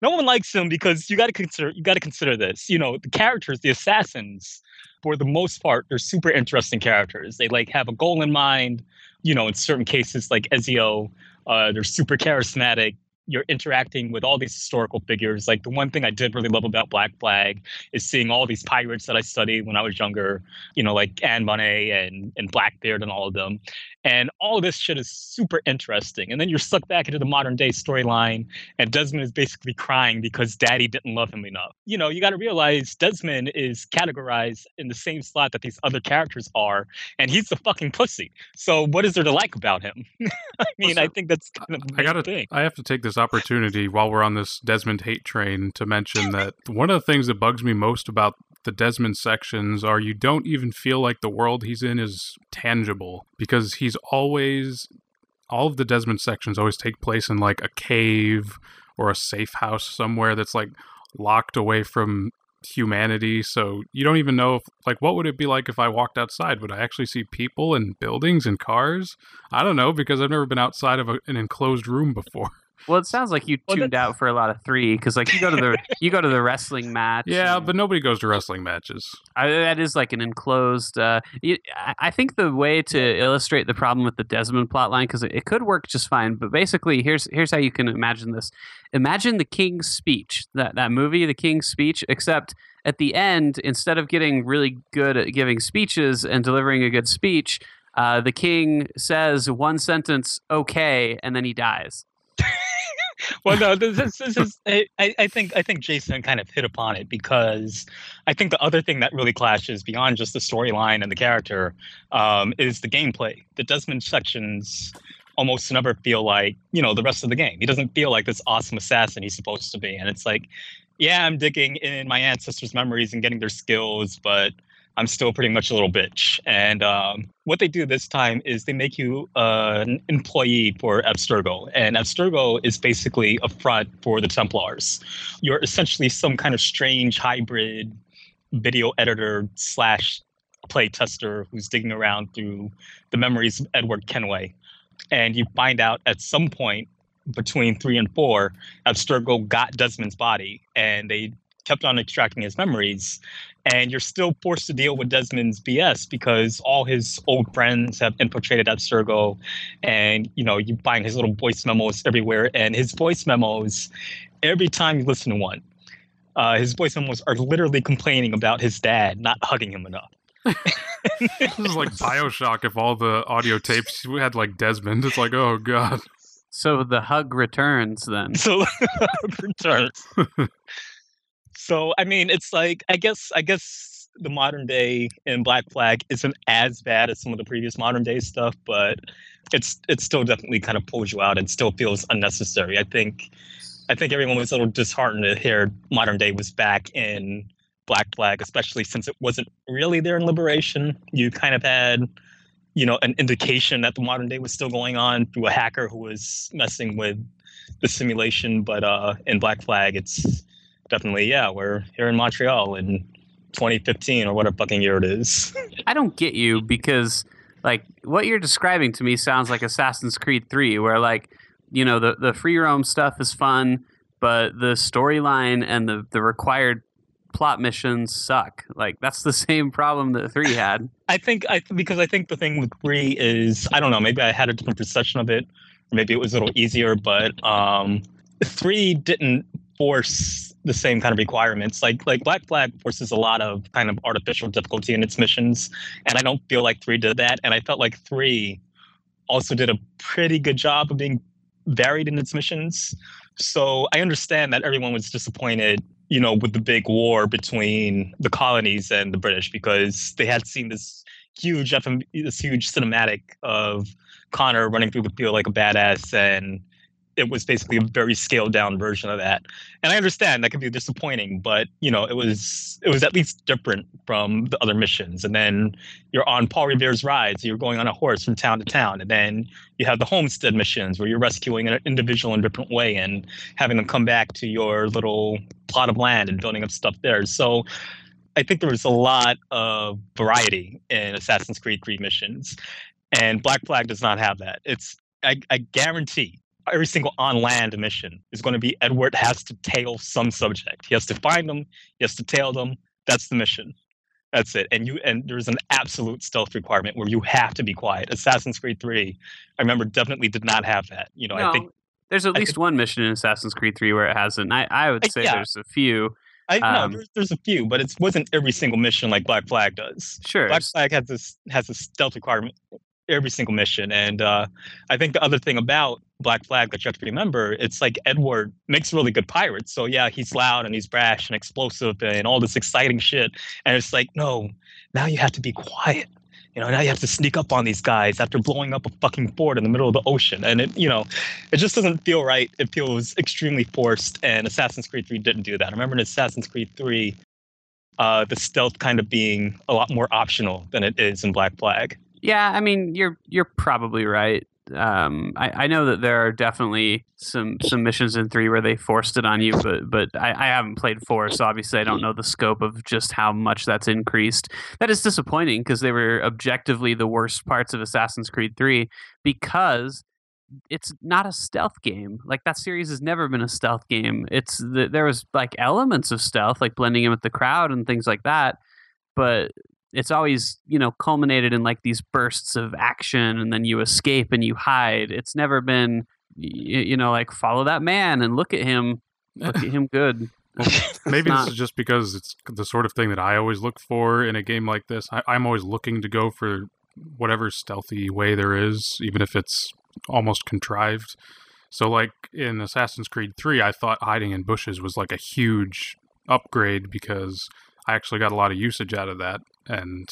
no one likes him because you got to consider you got to consider this you know the characters the assassins for the most part they're super interesting characters. They like have a goal in mind. You know in certain cases like ezio uh, they're super charismatic. You're interacting with all these historical figures. Like the one thing i did really love about black flag is seeing all these pirates that i studied when i was younger you know like anne bonnet and, and blackbeard and all of them and all this shit is super interesting and then you're sucked back into the modern day storyline and Desmond is basically crying because daddy didn't love him enough. You know, you got to realize Desmond is categorized in the same slot that these other characters are, and he's the fucking pussy. So, what is there to like about him? I mean, I so- think that's kind of I gotta. thing. I have to take this opportunity while we're on this Desmond hate train to mention that one of the things that bugs me most about the Desmond sections are you don't even feel like the world he's in is tangible because he's always all of the Desmond sections always take place in like a cave or a safe house somewhere that's like locked away from humanity. So you don't even know if like what would it be like if i walked outside? Would i actually see people and buildings and cars? I don't know because i've never been outside of a, an enclosed room before Well, it sounds like you Well, tuned that's- out for a lot of three because, like, you go to the you go to the wrestling match. yeah and- but nobody goes to wrestling matches I, that is like an enclosed. Uh, you, I I think the way to illustrate the problem with the Desmond plotline because it, it could work just fine. But basically, here's here's how you can imagine this. Imagine the King's Speech, that that movie, The King's Speech, except at the end, instead of getting really good at giving speeches and delivering a good speech, uh, the king says one sentence, "Okay," and then he dies. well, no, this, this, this is. I, I I think I think Jason kind of hit upon it because I think the other thing that really clashes beyond just the storyline and the character um, is the gameplay. The Desmond sections almost never feel like you know the rest of the game. He doesn't feel like this awesome assassin he's supposed to be, and it's like, yeah, I'm digging in my ancestors' memories and getting their skills, but I'm still pretty much a little bitch. And um, what they do this time is they make you uh, an employee for Abstergo. And Abstergo is basically a front for the Templars. You're essentially some kind of strange hybrid video editor slash play tester who's digging around through the memories of Edward Kenway. And you find out at some point between three and four, Abstergo got Desmond's body and they kept on extracting his memories and you're still forced to deal with Desmond's BS because all his old friends have infiltrated Abstergo, and you know you find his little voice memos everywhere. And his voice memos, every time you listen to one, uh, his voice memos are literally complaining about his dad not hugging him enough. this is like bioshock if all the audio tapes we had like desmond it's like oh god So the hug returns then. so returns. So I mean, it's like I guess I guess the modern day in Black Flag isn't as bad as some of the previous modern day stuff, but it's it still definitely kind of pulls you out and still feels unnecessary. I think I think everyone was a little disheartened to hear modern day was back in Black Flag, especially since it wasn't really there in Liberation. You kind of had you know, an indication that the modern day was still going on through a hacker who was messing with the simulation. But uh, in Black Flag, it's definitely yeah, we're here in Montreal in 2015 or whatever fucking year it is. I don't get you because like what you're describing to me sounds like Assassin's Creed 3 where like you know the the free roam stuff is fun but the storyline and the the required plot missions suck. Like that's the same problem that 3 had. I think I because I think the thing with 3 is I don't know, maybe I had a different perception of it. Maybe it was a little easier, but um 3 didn't force the same kind of requirements. Like like Black Flag forces a lot of kind of artificial difficulty in its missions, and I don't feel like three did that. And I felt like three also did a pretty good job of being varied in its missions. So I understand that everyone was disappointed, you know, with the big war between the colonies and the British because they had seen this huge FM, this huge cinematic of Connor running through the field like a badass and it was basically a very scaled down version of that. And I understand that can be disappointing, but you know, it was it was at least different from the other missions. And then you're on Paul Revere's rides, you're going on a horse from town to town, and then you have the homestead missions where you're rescuing an individual in a different way and having them come back to your little plot of land and building up stuff there. So I think there was a lot of variety in Assassin's Creed 3 missions. And Black Flag does not have that. It's I, I guarantee every single on land mission is going to be Edward has to tail some subject. He has to find them. He has to tail them. That's the mission. That's it. And you and there's an absolute stealth requirement where you have to be quiet. Assassin's Creed 3, I remember definitely did not have that. You know, No, I think there's at least one mission in Assassin's Creed 3 where it hasn't. I, I would say yeah. there's a few. I know um, there's, there's a few, but it wasn't every single mission like Black Flag does. Sure. Black Flag has this has a stealth requirement every single mission, and uh, I think the other thing about Black Flag that you have to remember, it's like Edward makes really good pirates. So yeah, he's loud and he's brash and explosive and all this exciting shit, and it's like no, now you have to be quiet. You know, now you have to sneak up on these guys after blowing up a fucking fort in the middle of the ocean, and it, you know, it just doesn't feel right. It feels extremely forced, and Assassin's Creed 3 didn't do that. I remember in Assassin's Creed 3, uh, the stealth kind of being a lot more optional than it is in Black Flag. Yeah, I mean you're you're probably right. Um, I, I know that there are definitely some some missions in three where they forced it on you, but but I, I haven't played four, so obviously I don't know the scope of just how much that's increased. That is disappointing because they were objectively the worst parts of Assassin's Creed three because it's not a stealth game. Like that series has never been a stealth game. It's the, there was like elements of stealth, like blending in with the crowd and things like that, but it's always you know culminated in like these bursts of action and then you escape and you hide it's never been you, know like follow that man and look at him look at him good Maybe not- this is just because it's the sort of thing that I always look for in a game like this. I, I'm always looking to go for whatever stealthy way there is, even if it's almost contrived. So, like in Assassin's Creed 3, I thought hiding in bushes was like a huge upgrade because I actually got a lot of usage out of that. And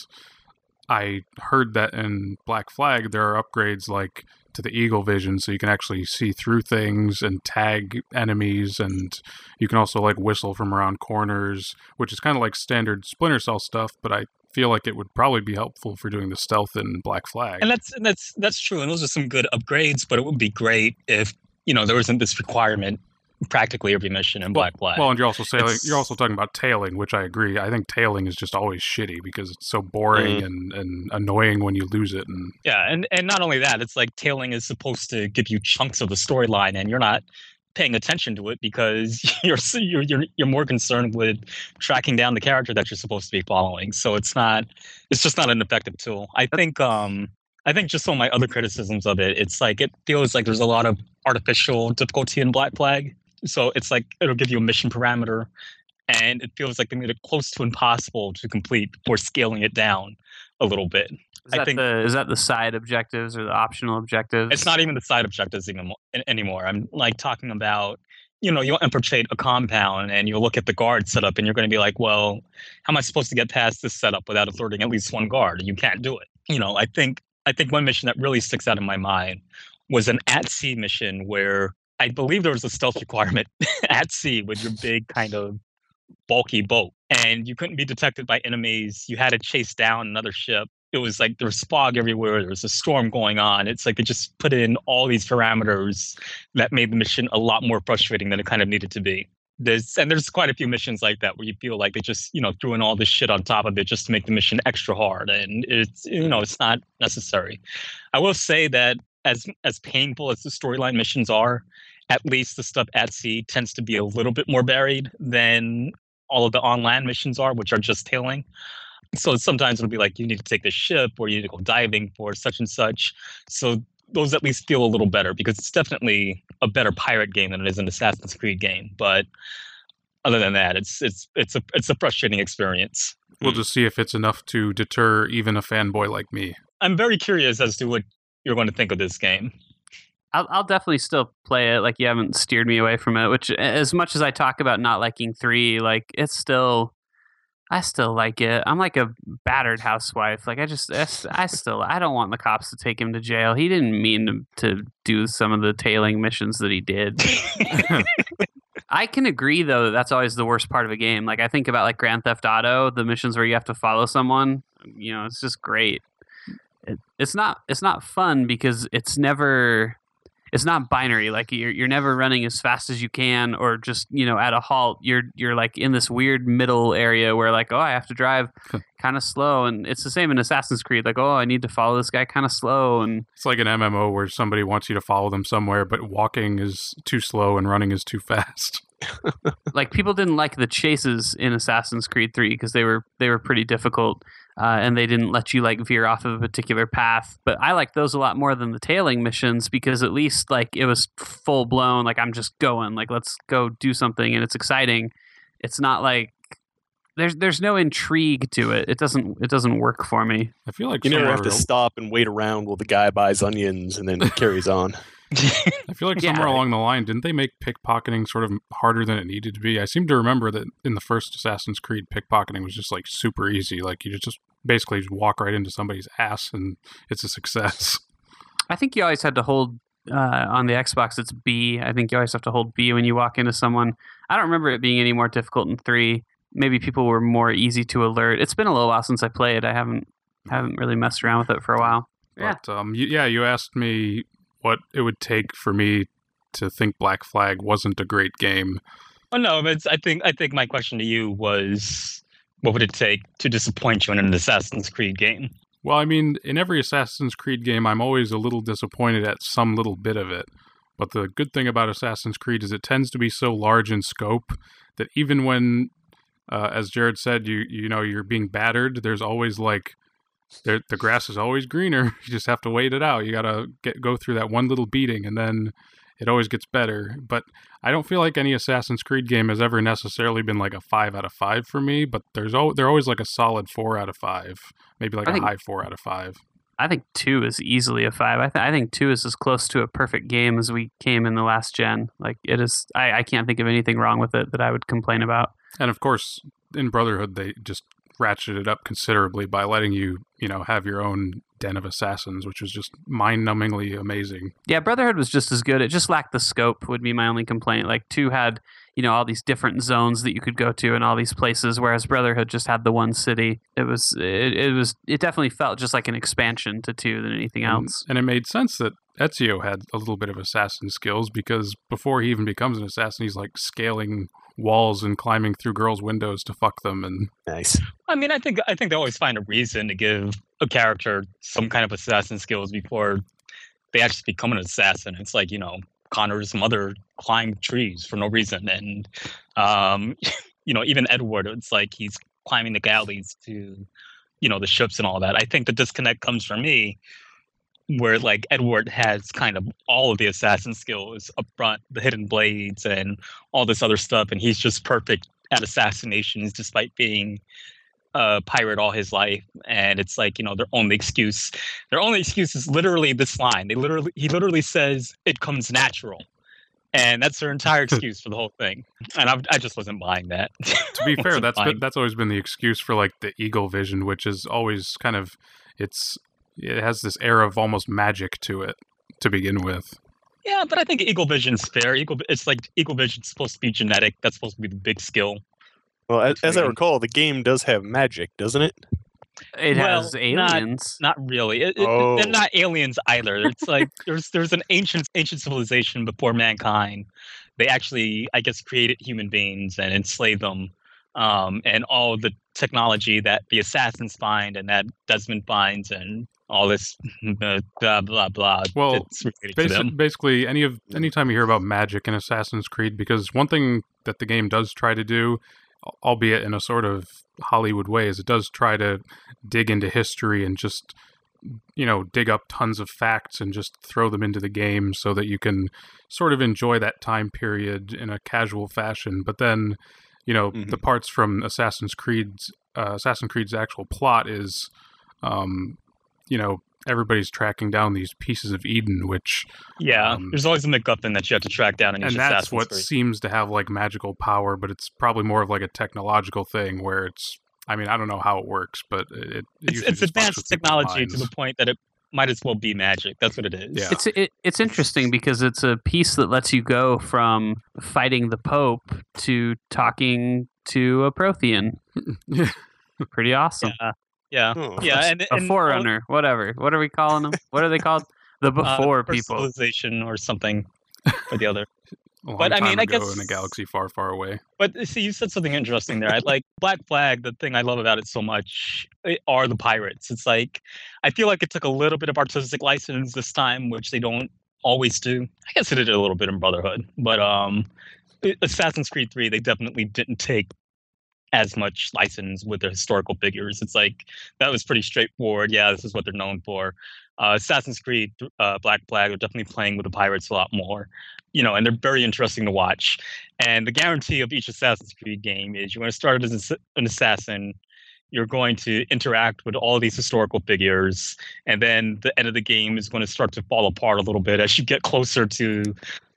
I heard that in Black Flag, there are upgrades like to the Eagle Vision, so you can actually see through things and tag enemies, and you can also like whistle from around corners, which is kind of like standard Splinter Cell stuff. But I feel like it would probably be helpful for doing the stealth in Black Flag. And that's that's that's true. And those are some good upgrades. But it would be great if you know there wasn't this requirement practically every mission in Black Flag. Well, and you're also saying you're also talking about tailing, which I agree. I think tailing is just always shitty because it's so boring Mhm. and, and annoying when you lose it. And yeah, and and not only that, it's like tailing is supposed to give you chunks of the storyline, and you're not paying attention to it because you're you're you're, you're more concerned with tracking down the character that you're supposed to be following. So it's not it's just not an effective tool. I think um I think just some of my other criticisms of it, it's like it feels like there's a lot of artificial difficulty in Black Flag. So it's like it'll give you a mission parameter, and it feels like they made it close to impossible to complete before scaling it down a little bit. is I that think- the is that the side objectives or the optional objectives It's not even the side objectives even mo- anymore. I'm like talking about, you know, you'll infiltrate a compound and you'll look at the guard setup and you're going to be like, well, how am I supposed to get past this setup without alerting at least one guard? You can't do it. You know, I think I think one mission that really sticks out in my mind was an at sea mission where I believe there was a stealth requirement at sea with your big kind of bulky boat and you couldn't be detected by enemies. You had to chase down another ship it was like there was fog everywhere. There was a storm going on. It's like it just put in all these parameters that made the mission a lot more frustrating than it kind of needed to be. There's and there's quite a few missions like that where you feel like they just you know threw in all this shit on top of it just to make the mission extra hard, and it's you know it's not necessary. I will say that as as painful as the storyline missions are, at least the stuff at sea tends to be a little bit more buried than all of the on land missions are, which are just tailing. So sometimes it'll be like you need to take the ship or you need to go diving for such and such. So those at least feel a little better because it's definitely a better pirate game than it is an Assassin's Creed game. But other than that, it's it's it's a it's a frustrating experience. We'll just see if it's enough to deter even a fanboy like me. I'm very curious as to what you're going to think of this game. I'll, I'll definitely still play it. Like you haven't steered me away from it. Which, as much as I talk about not liking three, like it's still, I still like it. I'm like a battered housewife. Like I just, I still, I don't want the cops to take him to jail. He didn't mean to, to do some of the tailing missions that he did. I can agree though that that's always the worst part of a game. Like I think about like Grand Theft Auto, the missions where you have to follow someone. You know, it's just great. It, it's not it's not fun because it's never it's not binary like you're you're never running as fast as you can or just you know at a halt. You're you're like in this weird middle area where like oh I have to drive kind of slow and it's the same in Assassin's Creed like oh I need to follow this guy kind of slow and It's like an MMO where somebody wants you to follow them somewhere, but walking is too slow and running is too fast. like people didn't like the chases in Assassin's Creed 3 because they were they were pretty difficult uh, and they didn't let you like veer off of a particular path. But I like those a lot more than the tailing missions because at least like it was full blown. Like I'm just going. Like let's go do something, and it's exciting. It's not like there's there's no intrigue to it. It doesn't it doesn't work for me. I feel like You never have to stop and wait around while the guy buys onions and then carries on. I feel like Yeah. somewhere along the line, didn't they make pickpocketing sort of harder than it needed to be? I seem to remember that in the first Assassin's Creed, pickpocketing was just like super easy. Like you just basically just walk right into somebody's ass and it's a success. I think you always had to hold uh, on the Xbox. It's B. I think you always have to hold B when you walk into someone. I don't remember it being any more difficult in three. Maybe people were more easy to alert. It's been a little while since I played. I haven't haven't really messed around with it for a while. Yeah. Um, you, yeah, you asked me what it would take for me to think Black Flag wasn't a great game. Oh no, but I think I think my question to you was, what would it take to disappoint you in an Assassin's Creed game? Well, I mean, in every Assassin's Creed game, I'm always a little disappointed at some little bit of it. But the good thing about Assassin's Creed is it tends to be so large in scope that even when, uh, as Jared said, you you know you're being battered, there's always like the grass is always greener. You just have to wait it out. You gotta get go through that one little beating, and then it always gets better. But I don't feel like any Assassin's Creed game has ever necessarily been like a five out of five for me. But there's al- they're always like a solid four out of five, maybe like I a think- high four out of five. I think two is easily a five. I, th- I think two is as close to a perfect game as we came in the last gen. Like it is. I, I can't think of anything wrong with it that I would complain about. And of course, in Brotherhood, they just ratcheted it up considerably by letting you, you know, have your own den of assassins, which was just mind-numbingly amazing. Yeah, Brotherhood was just as good. It just lacked the scope. Would be my only complaint. Like two had, you know, all these different zones that you could go to and all these places, whereas Brotherhood just had the one city. It was, it, it was, it definitely felt just like an expansion to two than anything And- else. And, it made sense that Ezio had a little bit of assassin skills because before he even becomes an assassin, he's like scaling walls and climbing through girls' windows to fuck them. And Nice. I mean, I think I think they always find a reason to give a character some kind of assassin skills before they actually become an assassin. It's like you know, Connor's mother climbed trees for no reason, and um, you know, even Edward, it's like he's climbing the galleys to, you know, the ships and all that. I think the disconnect comes from me, where like Edward has kind of all of the assassin skills up front, the hidden blades and all this other stuff, and he's just perfect at assassinations despite being a pirate all his life. And it's like, you know, their only excuse, their only excuse is literally this line. They literally, he literally says, it comes natural. And that's their entire excuse for the whole thing. And I, I just wasn't buying that. to be fair, that's been, that's always been the excuse for like the eagle vision, which is always kind of it's it has this air of almost magic to it to begin with. Yeah, but I think Eagle Vision's fair. Eagle, it's like Eagle Vision's supposed to be genetic. That's supposed to be the big skill. Well, as, as I recall, the game does have magic, doesn't it? It Well, has not- aliens. Not really. It, it- Oh. They're not aliens either. It's like there's there's an ancient ancient civilization before mankind. They actually, I guess, created human beings and enslaved them. Um, and all the technology that the assassins find and that Desmond finds and all this uh, blah blah blah. Well, it's related to Basi- them. basically, any of anytime you hear about magic in Assassin's Creed, because one thing that the game does try to do, albeit in a sort of Hollywood way, is it does try to dig into history and just you know dig up tons of facts and just throw them into the game so that you can sort of enjoy that time period in a casual fashion. But then, you know, the Mhm. parts from Assassin's Creed's uh, Assassin's Creed's actual plot is, um, you know, everybody's tracking down these pieces of Eden, which Yeah, um, there's always a MacGuffin that you have to track down in and that's Assassin's what Creed. seems to have like magical power, but it's probably more of like a technological thing where it's. I mean, I don't know how it works, but it, it It's, it's advanced technology to the point that it might as well be magic. That's what it is. Yeah. It's it, it's interesting because it's a piece that lets you go from fighting the Pope to talking to a Prothean. Pretty awesome. Yeah. Yeah. Oh. Yeah, and, a and forerunner, whatever. What are we calling them? What are they called? The uh, before first people. civilization or something or the other. A long But, I time mean, I ago guess- in a galaxy far, far away. But uh, see, you said something interesting there. I like Black Flag. The thing I love about it so much eh, are the pirates. It's like I feel like it took a little bit of artistic license this time, which they don't always do. I guess it did a little bit in Brotherhood, but um, eh, Assassin's Creed Three, they definitely didn't take as much license with their historical figures. It's like that was pretty straightforward. Yeah, this is what they're known for. Uh, Assassin's Creed, uh, Black Flag are definitely playing with the pirates a lot more, you know, and they're very interesting to watch. And the guarantee of each Assassin's Creed game is you're going to start as an assassin. You're going to interact with all these historical figures, and then the end of the game is going to start to fall apart a little bit as you get closer to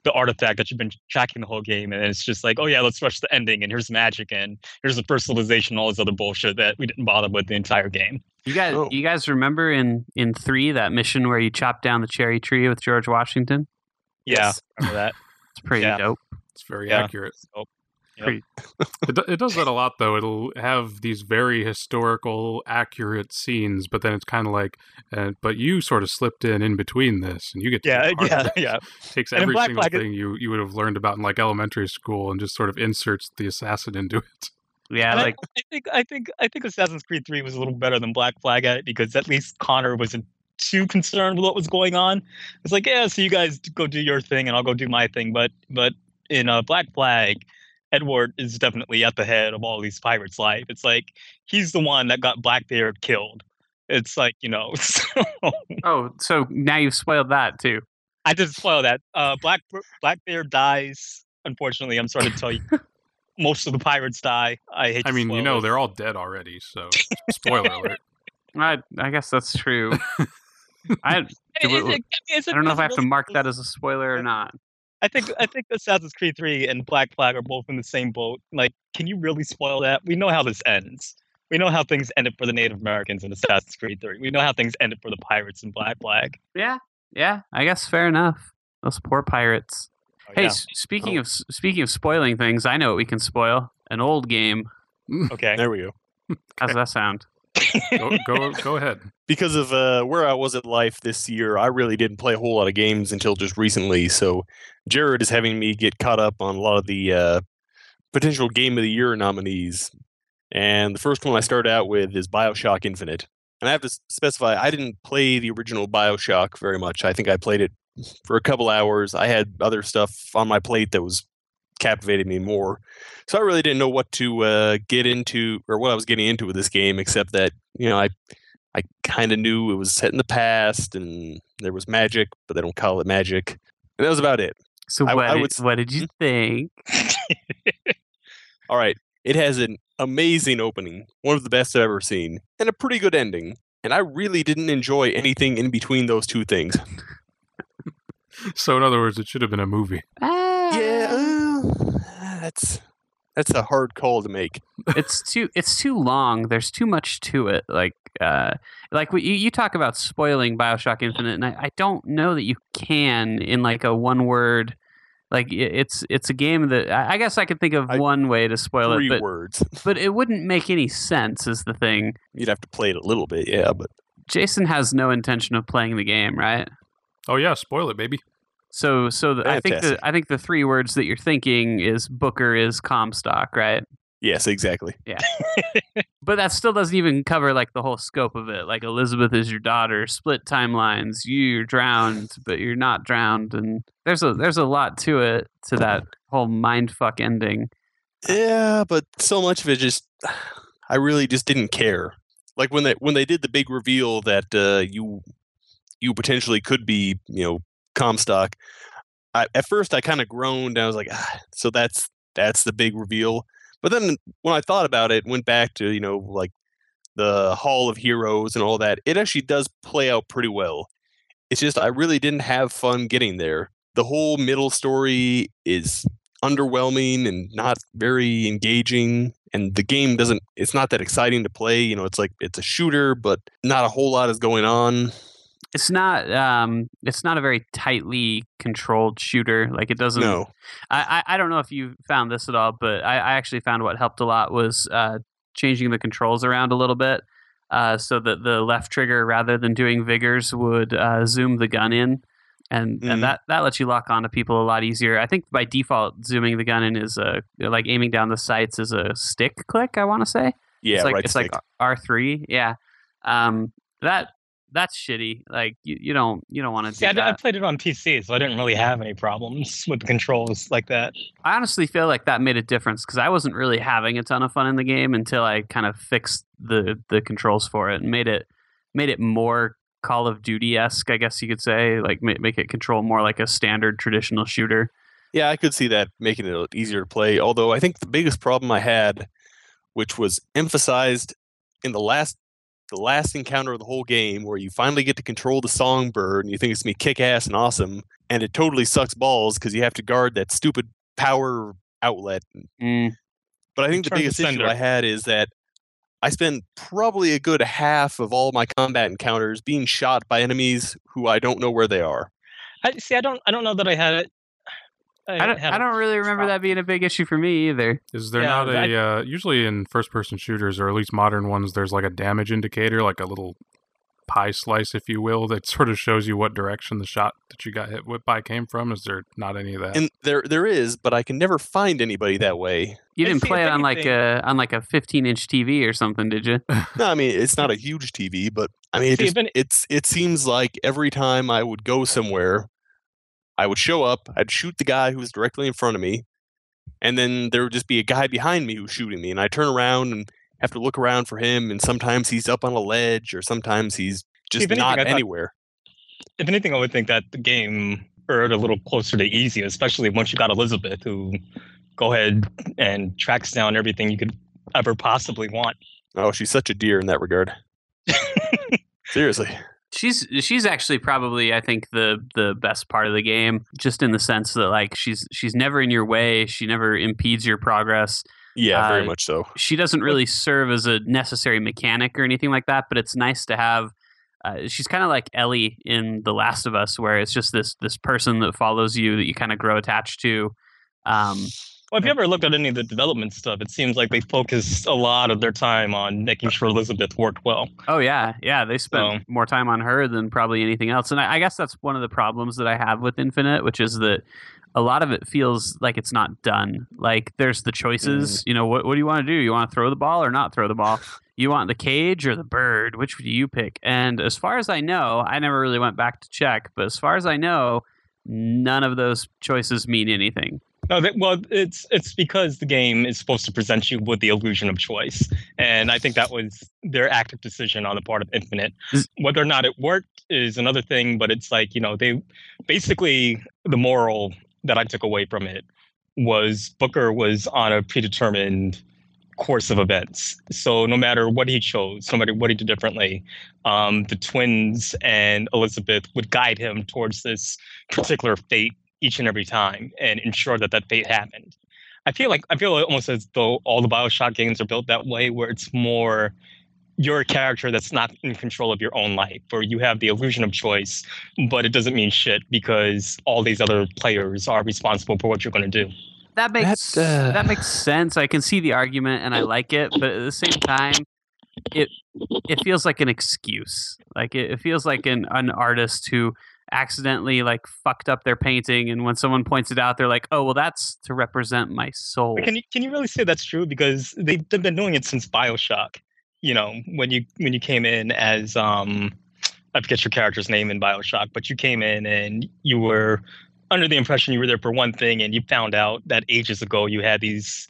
the artifact that you've been tracking the whole game. And it's just like, oh yeah, let's rush the ending, and here's magic, and here's the personalization, all this other bullshit that we didn't bother with the entire game. You guys, Oh. you guys remember in in three that mission where you chop down the cherry tree with George Washington? Yeah, Yes. remember that? It's pretty Yeah. dope. It's very Yeah. accurate. Yep. It, it does that a lot, though. It'll have these very historical, accurate scenes, but then it's kind of like, uh, but you sort of slipped in in between this, and you get to Yeah, be part of yeah, yeah. takes And in every Black single Flag, it- thing you, you would have learned about in like elementary school and just sort of inserts the assassin into it. Yeah, And I- like I, think I think I think Assassin's Creed 3 was a little better than Black Flag at it because at least Connor wasn't too concerned with what was going on. It's like, yeah, so you guys go do your thing and I'll go do my thing. But but in uh, Black Flag, Edward is definitely at the head of all these pirates' life. It's like he's the one that got Blackbeard killed. It's like you know. So, oh, so now you've spoiled that too. I did spoil that. Uh, Black Blackbeard dies. Unfortunately, I'm sorry to tell you. Most of the pirates die. I hate. I to mean, you know, it. they're all dead already, so spoiler alert. I I guess that's true. I It- do we- it- it- it's a- I don't know if I have to mark that as a spoiler or not. I think I think Assassin's Creed 3 and Black Flag are both in the same boat. Like, can you really spoil that? We know how this ends. We know how things ended for the Native Americans in Assassin's Creed 3. We know how things ended for the pirates in Black Flag. Yeah, yeah. I guess fair enough. Those poor pirates. Oh, hey, yeah. s- speaking oh. of speaking of spoiling things, I know what we can spoil. An old game. Okay. There we go. How's that sound? Go, go, go ahead. because of uh, where I was at life this year, I really didn't play a whole lot of games until just recently. So Jared is having me get caught up on a lot of the uh, potential Game of the Year nominees. And the first one I start out with is Bioshock Infinite. And I have to specify, I didn't play the original Bioshock very much. I think I played it for a couple hours. I had other stuff on my plate that was captivating me more. So I really didn't know what to uh, get into or what I was getting into with this game, except that, you know, I I kind of knew it was set in the past and there was magic, but they don't call it magic. And that was about it. So I- what? I would what did you think? All right. It has an amazing opening, one of the best I've ever seen, and a pretty good ending. And I really didn't enjoy anything in between those two things. So, in other words, it should have been a movie. Yeah, uh, that's that's a hard call to make. it's too it's too long. There's too much to it. Like uh, like we, you, you talk about spoiling Bioshock Infinite, and I, I don't know that you can in like a one word Like it's it's a game that I I guess I could think of I- one way to spoil Three it, but words. but it wouldn't make any sense. Is the thing. You'd have to play it a little bit, yeah, but Jason has no intention of playing the game, right? Oh yeah, spoil it, baby. So so the, I think the I think the three words that you're thinking is Booker is Comstock, right? yes, exactly. Yeah. but that still doesn't even cover like the whole scope of it. Like Elizabeth is your daughter, split timelines, you're drowned, but you're not drowned, and there's a there's a lot to it to that whole mindfuck ending. Yeah, but so much of it just I really just didn't care. Like when they when they did the big reveal that uh, you you potentially could be, you know, Comstock. I, at first I kind of groaned. I was like, ah, so that's that's the big reveal. But then when I thought about it, went back to you know like the Hall of Heroes and all that. It actually does play out pretty well. It's just I really didn't have fun getting there. The whole middle story is underwhelming and not very engaging and the game doesn't it's not that exciting to play you know it's like it's a shooter but not a whole lot is going on It's not um it's not a very tightly controlled shooter. Like it doesn't no I, I I don't know if you found this at all, but I, I actually found what helped a lot was uh, changing the controls around a little bit, uh, so that the left trigger, rather than doing vigors, would uh, zoom the gun in, and Mhm. and that that lets you lock onto people a lot easier. I think by default, zooming the gun in is a like aiming down the sights is a stick click. I want to say yeah it's like right it's stick. like R three. Yeah, um, that that's shitty. Like you, you don't you don't want to do See, I. I played it on PC, so I didn't really have any problems with the controls like that. I honestly feel like that made a difference because I wasn't really having a ton of fun in the game until I kind of fixed the the controls for it and made it made it more Call of Duty esque, I guess you could say, like make, make it control more like a standard traditional shooter. yeah i could see that making it easier to play although i think the biggest problem i had which was emphasized in the last the last encounter of the whole game where you finally get to control the songbird and you think it's gonna be kick-ass and awesome and it totally sucks balls because you have to guard that stupid power outlet Mm, But I think the to biggest issue. I had is that I spend probably a good half of all my combat encounters being shot by enemies who I don't know where they are. I see. I don't. I don't know that I had it. I don't had I a don't really remember problem. that being a big issue for me either. Is there Yeah, not I- a uh, usually in first person shooters or at least modern ones? There's like a damage indicator, like a little pie slice, if you will, that sort of shows you what direction the shot that you got hit with by came from. Is there not any of that? And there there is, but I can never find anybody that way. You didn't play it on like a on like a 15 inch TV or something, did you? No, I mean it's not a huge TV, but I mean it just, it's it seems like every time I would go somewhere, I would show up, I'd shoot the guy who was directly in front of me, and then there would just be a guy behind me who's shooting me, and I turn around and have to look around for him, and sometimes he's up on a ledge, or sometimes he's just anything, not thought- anywhere. If anything, I would think that the game erred a little closer to easy, especially once you got Elizabeth, who go ahead and tracks down everything you could ever possibly want. Oh, she's such a dear in that regard. Seriously. She's she's actually probably I think the the best part of the game, just in the sense that like she's she's never in your way, she never impedes your progress. Yeah, very Uh, much so. She doesn't really serve as a necessary mechanic or anything like that, but it's nice to have. Uh, she's kind of like Ellie in The Last of Us, where it's just this this person that follows you that you kind of grow attached to. Um, Well, if you ever looked at any of the development stuff, it seems like they focused a lot of their time on making sure Elizabeth worked well. Oh yeah, yeah. They spent So- more time on her than probably anything else, and I, I guess that's one of the problems that I have with Infinite, which is that a lot of it feels like it's not done. Like there's the choices. Mm. You know, what what do you want to do? You want to throw the ball or not throw the ball? You want the cage or the bird? Which do you pick? And as far as I know, I never really went back to check, but as far as I know, none of those choices mean anything. No, that, well, it's it's because the game is supposed to present you with the illusion of choice, and I think that was their active decision on the part of Infinite. Whether or not it worked is another thing, but it's like you know they basically the moral that I took away from it was Booker was on a predetermined course of events. So no matter what he chose, no matter what he did differently, um, the twins and Elizabeth would guide him towards this particular fate each and every time and ensure that that fate happened. I feel like I feel almost as though all the Bioshock games are built that way, where it's more you're a character that's not in control of your own life, or you have the illusion of choice, but it doesn't mean shit because all these other players are responsible for what you're going to do. That makes That, uh, that makes sense. I can see the argument and I like it, but at the same time, it it feels like an excuse. Like it, it feels like an an artist who accidentally like fucked up their painting, and when someone points it out, they're like, "Oh, well, that's to represent my soul." Can you can you really say that's true? Because they've they've been doing it since Bioshock. You know, when you when you came in as um, I forget your character's name in Bioshock, but you came in and you were under the impression you were there for one thing, and you found out that ages ago you had these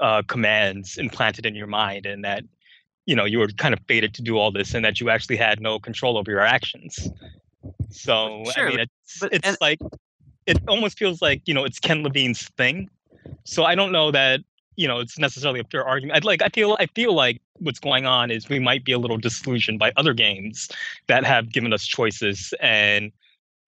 uh, commands implanted in your mind, and that you know you were kind of fated to do all this, and that you actually had no control over your actions. So Sure, I mean, it's but- it's and- like it almost feels like you know it's Ken Levine's thing. So I don't know that you know it's necessarily a fair argument. I'd like I feel I feel like what's going on is we might be a little disillusioned by other games that have given us choices and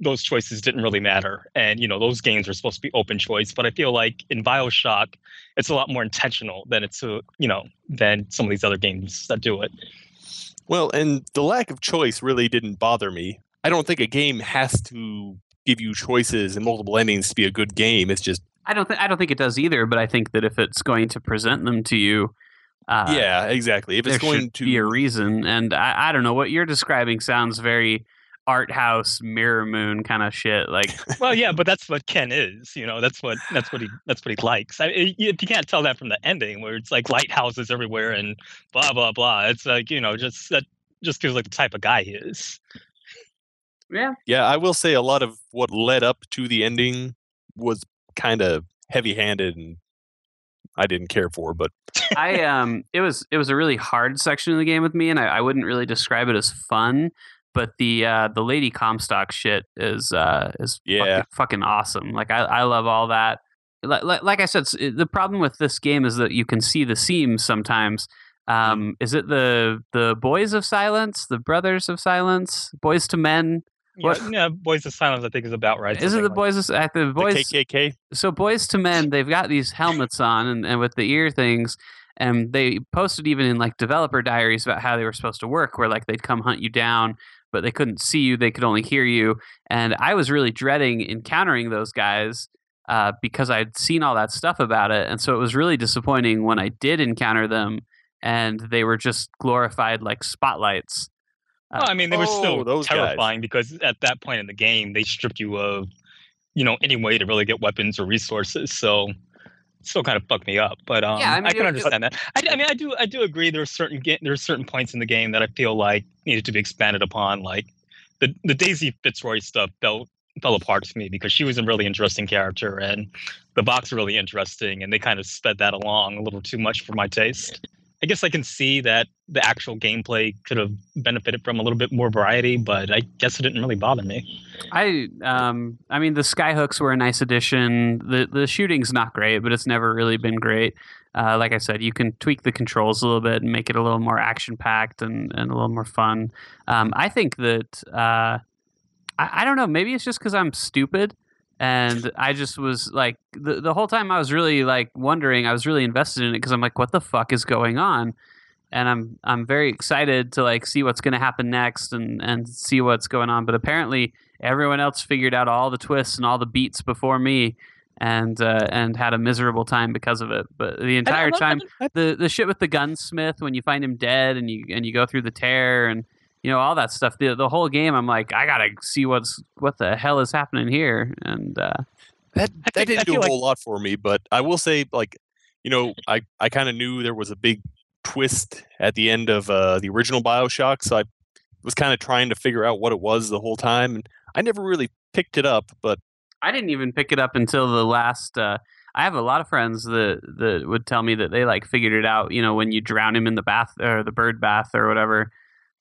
those choices didn't really matter. And you know those games are supposed to be open choice, but I feel like in Bioshock it's a lot more intentional than it's a, you know than some of these other games that do it. Well, and the lack of choice really didn't bother me. I don't think a game has to give you choices and multiple endings to be a good game. It's just I don't think I don't think it does either. But I think that if it's going to present them to you, uh, yeah, exactly. If there it's going to be a reason. And I, I don't know what you're describing sounds very art house mirror moon kind of shit. Like well, yeah, but that's what Ken is. You know, that's what that's what he that's what he likes. I, i- you you can't tell that from the ending, where it's like lighthouses everywhere and blah blah blah. It's like you know, just that just feels like the type of guy he is. Yeah, Yeah, I will say a lot of what led up to the ending was kind of heavy-handed and I didn't care for, but I um it was it was a really hard section of the game with me, and I, I wouldn't really describe it as fun. But the uh, the Lady Comstock shit is uh, is Yeah. fucking, fucking awesome. Like I, I love all that. Like, like, like I said, the problem with this game is that you can see the seams sometimes. Um, is it the the Boys of Silence, the Brothers of Silence, Boys to Men? Yeah, What- yeah, Boys of Silence, I think, is about right. Is it the like- Boys of uh, the the Boys? KKK. so boys to men they've got these helmets on and, and with the ear things and they posted even in like developer diaries about how they were supposed to work where like they'd come hunt you down but they couldn't see you they could only hear you and i was really dreading encountering those guys uh, because i'd seen all that stuff about it and so it was really disappointing when i did encounter them and they were just glorified like spotlights Well, I mean, they were Oh, still those guys. terrifying because at that point in the game, they stripped you of, you know, any way to really get weapons or resources. So, it still kind of fucked me up. But um, Yeah, I I, can it- understand that. I, I mean, I do, I do agree. There are certain ga- there are certain points in the game that I feel like needed to be expanded upon. Like the the Daisy Fitzroy stuff fell fell apart to me because she was a really interesting character and the Vox really interesting, and they kind of sped that along a little too much for my taste. I guess I can see that the actual gameplay could have benefited from a little bit more variety, but I guess it didn't really bother me. I um I mean the skyhooks were a nice addition. The the shooting's not great, but it's never really been great. Uh, like I said, you can tweak the controls a little bit and make it a little more action packed and, and a little more fun. Um, I think that uh, I, I don't know. Maybe it's just because I'm stupid, and I just was like the the whole time I was really like wondering. I was really invested in it because I'm like, what the fuck is going on? And I'm I'm very excited to like see what's going to happen next and and see what's going on. But apparently, everyone else figured out all the twists and all the beats before me. And uh, and had a miserable time because of it. But the entire time, the the shit with the gunsmith when you find him dead and you and you go through the tear and you know all that stuff. The the whole game, I'm like, I gotta see what's what the hell is happening here. And uh, That that didn't do a like- whole lot for me, but I will say, like, you know, I I kind of knew there was a big twist at the end of uh, the original Bioshock, so I was kind of trying to figure out what it was the whole time, and I never really picked it up. But I didn't even pick it up until the last. Uh, I have a lot of friends that that would tell me that they like figured it out. You know, when you drown him in the bath or the bird bath or whatever.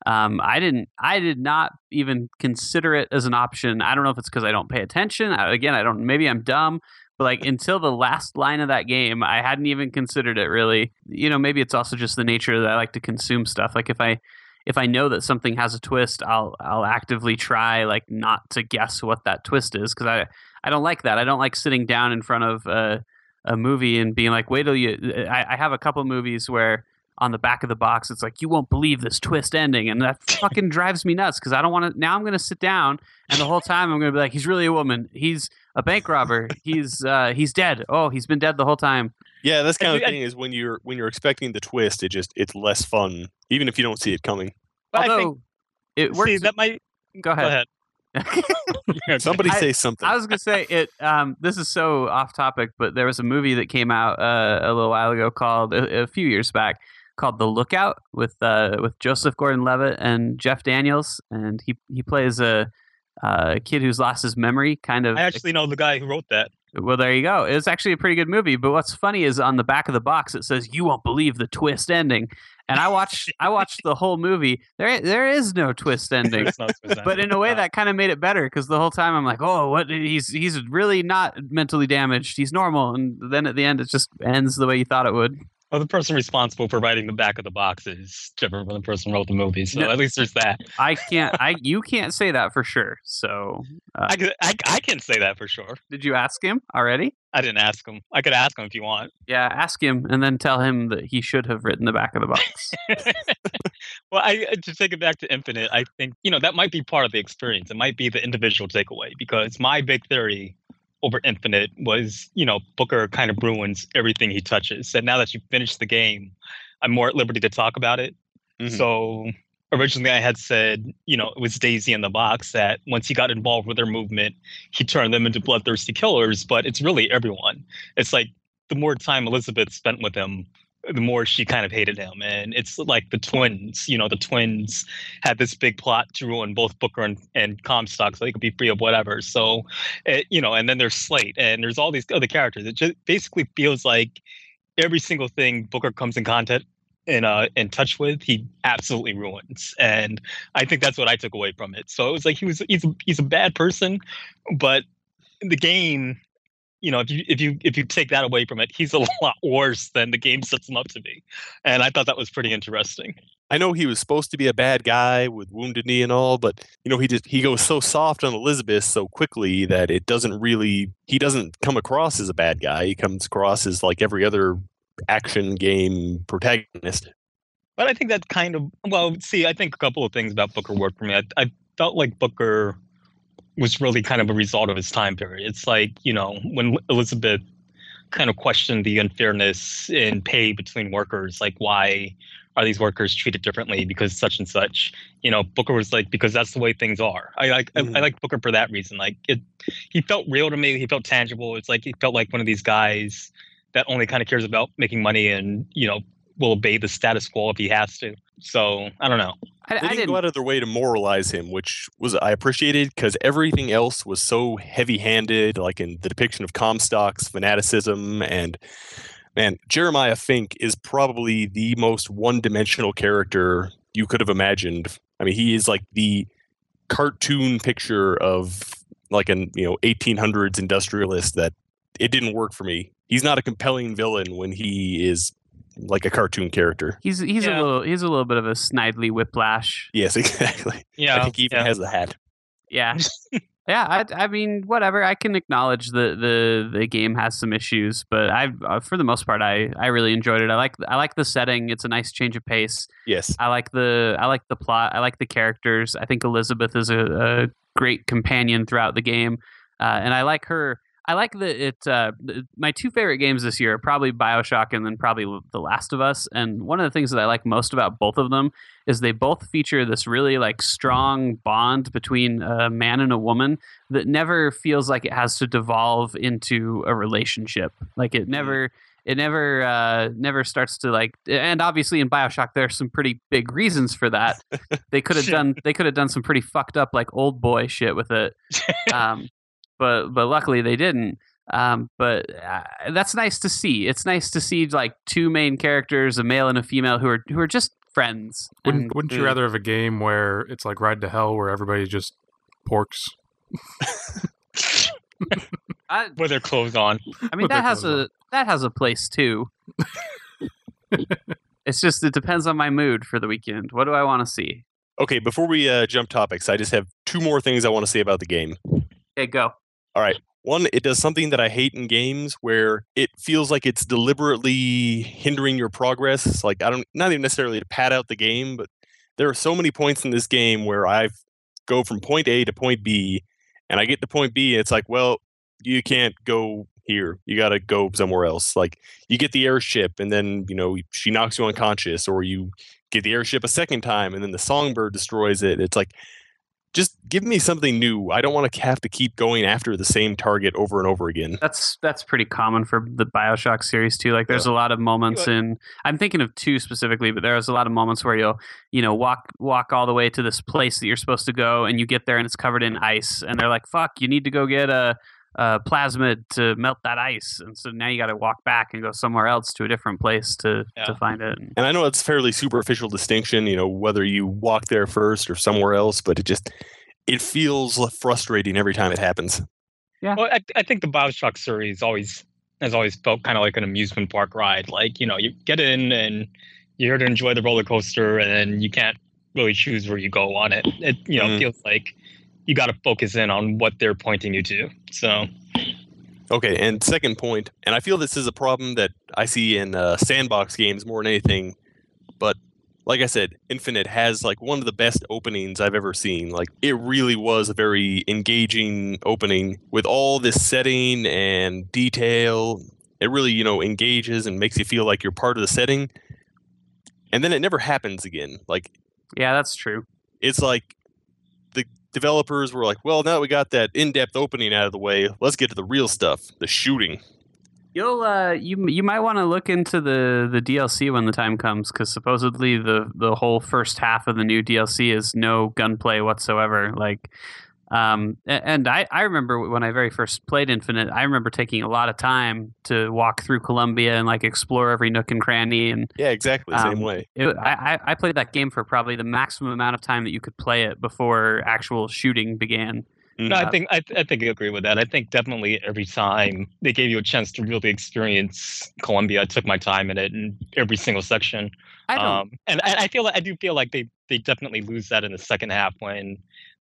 Um, I didn't. I did not even consider it as an option. I don't know if it's because I don't pay attention. I, again, I don't. Maybe I'm dumb. But like until the last line of that game, I hadn't even considered it really. You know, maybe it's also just the nature that I like to consume stuff. Like if I if I know that something has a twist, I'll I'll actively try like not to guess what that twist is because I I don't like that. I don't like sitting down in front of a, a movie and being like, wait till you. I, I have a couple movies where on the back of the box it's like you won't believe this twist ending and that fucking drives me nuts because i don't want to now i'm going to sit down and the whole time i'm going to be like he's really a woman he's a bank robber he's uh he's dead oh he's been dead the whole time Yeah, that's I kind of do- the thing is when you're when you're expecting the twist, it just it's less fun, even if you don't see it coming. But I although think it works see that might go go ahead, ahead. Somebody say something. I was gonna say it. Um, this is so off topic, but there was a movie that came out uh, a little while ago called a, a few years back called The Lookout with uh, with Joseph Gordon-Levitt and Jeff Daniels, and he he plays a, a kid who's lost his memory. Kind of. I actually know the guy who wrote that. well, there you go. It's actually a pretty good movie. But what's funny is on the back of the box it says "You won't believe the twist ending," and I watched I watched the whole movie. There there is no twist ending but in a way Uh, that kind of made it better because the whole time I'm like, oh, what? He's he's really not mentally damaged. He's normal, and then at the end, it just ends the way you thought it would. Well, the person responsible for writing the back of the box is different from the person who wrote the movie. So No. at least there's that. I can't. I you can't say that for sure. So, uh, I, I, I can say that for sure. did you ask him already? I didn't ask him. I could ask him if you want. Yeah, ask him and then tell him that he should have written the back of the box. well, I uh, to take it back to Infinite, I think you know that might be part of the experience. It might be the individual takeaway because my big theory over Infinite was you know Booker kind of ruins everything he touches, and now that you finished the game, I'm more at liberty to talk about it. Mhm. So originally, I had said you know it was Daisy in the Vox that once he got involved with their movement, he turned them into bloodthirsty killers. But it's really everyone. It's like the more time Elizabeth spent with him, the more she kind of hated him. And it's like the twins, you know, the twins had this big plot to ruin both Booker and, and Comstock so they could be free of whatever. So, it, you know, and then there's Slate and there's all these other characters. It just basically feels like every single thing Booker comes in contact in uh in touch with he absolutely ruins and i think that's what i took away from it so it was like he was he's a, he's a bad person but the game you know if you if you if you take that away from it he's a lot worse than the game sets him up to be and i thought that was pretty interesting I know he was supposed to be a bad guy with wounded knee and all, but you know he just he goes so soft on Elizabeth so quickly that it doesn't really he doesn't come across as a bad guy. He comes across as like every other action game protagonist. But I think that kind of well, see, I think a couple of things about Booker worked for me. I, I felt like Booker was really kind of a result of his time period. It's like you know when Elizabeth kind of questioned the unfairness in pay between workers, like why are these workers treated differently because such and such. You know, Booker was like because that's the way things are. I like I, I Mhm. like Booker for that reason. Like it, he felt real to me. He felt tangible. It's like he felt like one of these guys that only kind of cares about making money and you know will obey the status quo if he has to. So I don't know. I, They didn't didn't. go out of their way to moralize him, which was I appreciated because everything else was so heavy-handed, like in the depiction of Comstock's fanaticism and man, Jeremiah Fink is probably the most one-dimensional character you could have imagined. I mean, he is like the cartoon picture of like an you know 1800s industrialist that it didn't work for me. He's not a compelling villain when he is like a cartoon character. He's he's Yeah. a little he's a little bit of a snidely whiplash. Yes, exactly. Yeah, I think he even yeah. has the hat. Yeah. Yeah, I, I mean, whatever. I can acknowledge that the the game has some issues, but I, uh, for the most part, I, I really enjoyed it. I like I like the setting. It's a nice change of pace. Yes. I like the I like the plot. I like the characters. I think Elizabeth is a, a great companion throughout the game, uh, and I like her. I like that it. Uh, my two favorite games this year are probably Bioshock and then probably The Last of Us. And one of the things that I like most about both of them is they both feature this really like strong bond between a man and a woman that never feels like it has to devolve into a relationship. Like it never it never uh, never starts to like and obviously in bioshock there's some pretty big reasons for that they could have done they could have done some pretty fucked up like old boy shit with it um, but but luckily they didn't um, but uh, that's nice to see it's nice to see like two main characters a male and a female who are who are just friends Wouldn't And- Wouldn't you rather have a game where it's like Ride to Hell, where everybody just porks? I, with their clothes on. I mean With that has clothes a that has a place too it's just it depends on my mood for the weekend what do i want to see Okay, before we uh, jump topics, I just have two more things I want to say about the game. okay go One, it does something that I hate in games where it feels like it's deliberately hindering your progress. Like I don't not even necessarily to pad out the game, but there are so many points in this game where I go from point A to point B, and I get to point B, and it's like, well, you can't go here. You got to go somewhere else. Like you get the airship, and then you know she knocks you unconscious, or you get the airship a second time, and then the songbird destroys it. It's like just give me something new. I don't want to have to keep going after the same target over and over again. That's that's pretty common for the Bioshock series too. Like there's yeah. a lot of moments in I'm thinking of two specifically, but there's a lot of moments where you'll, you know, walk walk all the way to this place that you're supposed to go and you get there and it's covered in ice and they're like, Fuck, you need to go get a uh, plasmid to melt that ice, and so now you got to walk back and go somewhere else to a different place to yeah. to find it. And I know it's fairly superficial distinction, you know, whether you walk there first or somewhere else, but it just it feels frustrating every time it happens. Yeah. Well, I, I think the Bioshock series always has always felt kind of like an amusement park ride. Like you know, you get in and you're here to enjoy the roller coaster, and you can't really choose where you go on it. It you know mm. feels like you got to focus in on what they're pointing you to. So. Okay, and second point, and I feel this is a problem that I see in uh, sandbox games more than anything, but like I said, Infinite has like one of the best openings I've ever seen. Like it really was a very engaging opening with all this setting and detail. It really, you know, engages and makes you feel like you're part of the setting. And then it never happens again. Like Yeah, that's true. It's like developers were like, well, now we got that in-depth opening out of the way, let's get to the real stuff, the shooting. You'll uh, you you might want to look into the the DLC when the time comes because supposedly the the whole first half of the new DLC is no gunplay whatsoever. Like um, and I, I remember when I very first played Infinite, I remember taking a lot of time to walk through Columbia and like explore every nook and cranny. And yeah, exactly the um, same way. It, I, I played that game for probably the maximum amount of time that you could play it before actual shooting began. No, I think I, I think I agree with that. I think definitely every time they gave you a chance to really experience Columbia, I took my time in it in every single section. I don't, um, and I, I feel like I do feel like they they definitely lose that in the second half when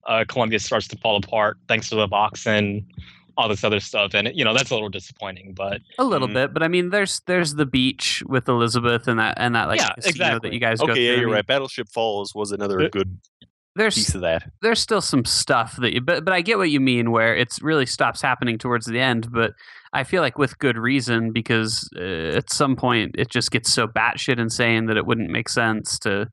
uh, Columbia starts to fall apart thanks to the Vox and all this other stuff, and you know that's a little disappointing. But a little mm. bit, but I mean, there's there's the beach with Elizabeth and that and that like yeah, exactly. that you guys okay, go yeah, through. you're right. Battleship Falls was another good there's piece of that. There's still some stuff that you, but but I get what you mean where it really stops happening towards the end. But I feel like with good reason because uh, at some point it just gets so batshit insane that it wouldn't make sense to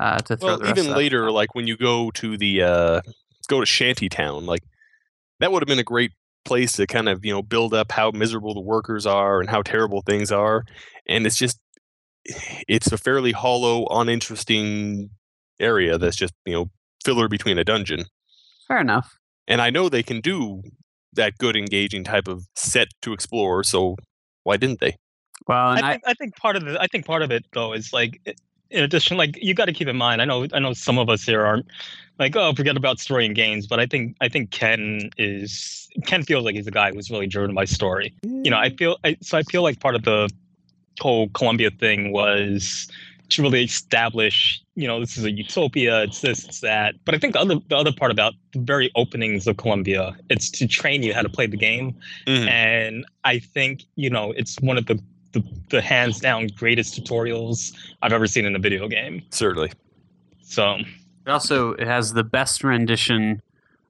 uh, to throw. Well, even later, like when you go to the uh, go to Shantytown, like that would have been a great place to kind of you know build up how miserable the workers are and how terrible things are, and it's just it's a fairly hollow, uninteresting area that's just you know filler between a dungeon. Fair enough. And I know they can do that good, engaging type of set to explore. So why didn't they? Well, I, I, think, I think part of the I think part of it though is like in addition, like you got to keep in mind, I know, I know some of us here aren't like, oh, forget about story and games, but I think, I think Ken is Ken feels like he's a guy who's really driven by story. You know, I mm. feel, I, so I feel like part of the whole Columbia thing was to really establish, you know, this is a utopia, it's this, it's that. But I think the other, the other part about the very openings of Columbia, it's to train you how to play the game, mm-hmm. and I think, you know, it's one of the the, the hands down greatest tutorials I've ever seen in a video game. Certainly. So it also it has the best rendition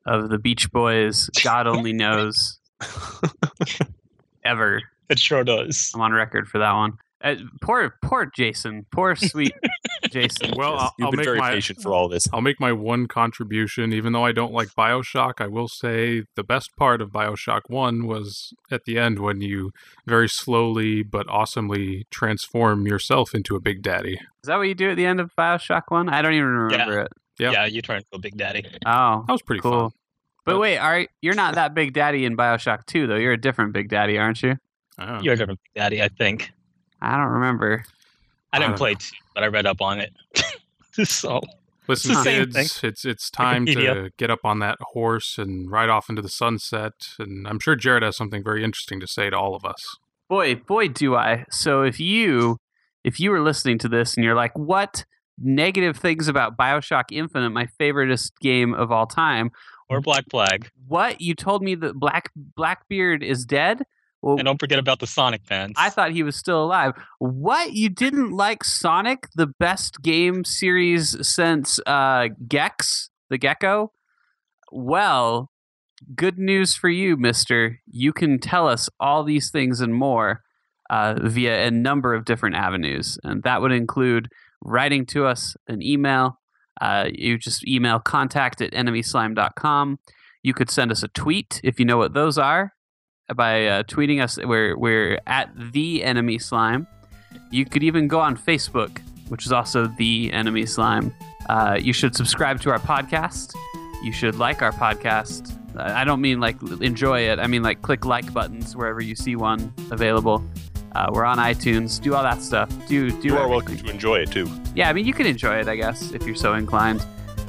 of the Beach Boys God only knows ever. It sure does. I'm on record for that one. Uh, poor, poor Jason. Poor sweet Jason. Well, I'll, You've I'll been make very my patient for all this. I'll make my one contribution. Even though I don't like Bioshock, I will say the best part of Bioshock One was at the end when you very slowly but awesomely transform yourself into a Big Daddy. Is that what you do at the end of Bioshock One? I don't even remember yeah. it. Yeah. yeah, you turn into a Big Daddy. Oh, that was pretty cool. Fun. But, but wait, are you're not that Big Daddy in Bioshock Two though? You're a different Big Daddy, aren't you? Oh. You're a different Big Daddy, I think. I don't remember. I didn't I play two, but I read up on it. so listen, kids, it's it's time to get up on that horse and ride off into the sunset. And I'm sure Jared has something very interesting to say to all of us. Boy, boy, do I! So if you if you were listening to this and you're like, what negative things about Bioshock Infinite, my favoriteest game of all time, or Black Flag. What you told me that Black Blackbeard is dead? Well, And don't forget about the Sonic fans. I thought he was still alive. What? You didn't like Sonic, the best game series since uh, Gex, the Gecko? Well, good news for you, mister. You can tell us all these things and more uh, via a number of different avenues. And that would include writing to us an email. Uh, you just email contact at enemyslime.com. You could send us a tweet if you know what those are by uh, tweeting us. We're we're at the enemy slime. You could even go on Facebook, which is also the enemy slime. Uh, you should subscribe to our podcast. You should like our podcast. I don't mean like enjoy it. I mean like click like buttons wherever you see one available. Uh, we're on iTunes. Do all that stuff. Do do. You are welcome to enjoy it too. Yeah, I mean, you can enjoy it, I guess, if you're so inclined.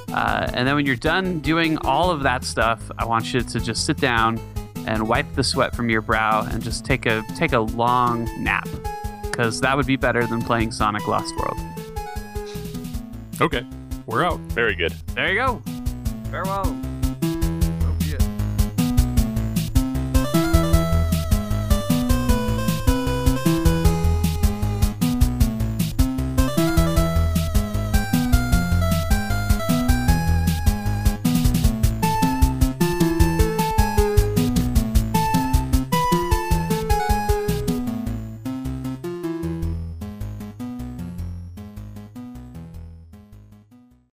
Uh, and then when you're done doing all of that stuff, I want you to just sit down and wipe the sweat from your brow and just take a take a long nap, because that would be better than playing Sonic Lost World. Okay, we're out. Very good. There you go. Farewell.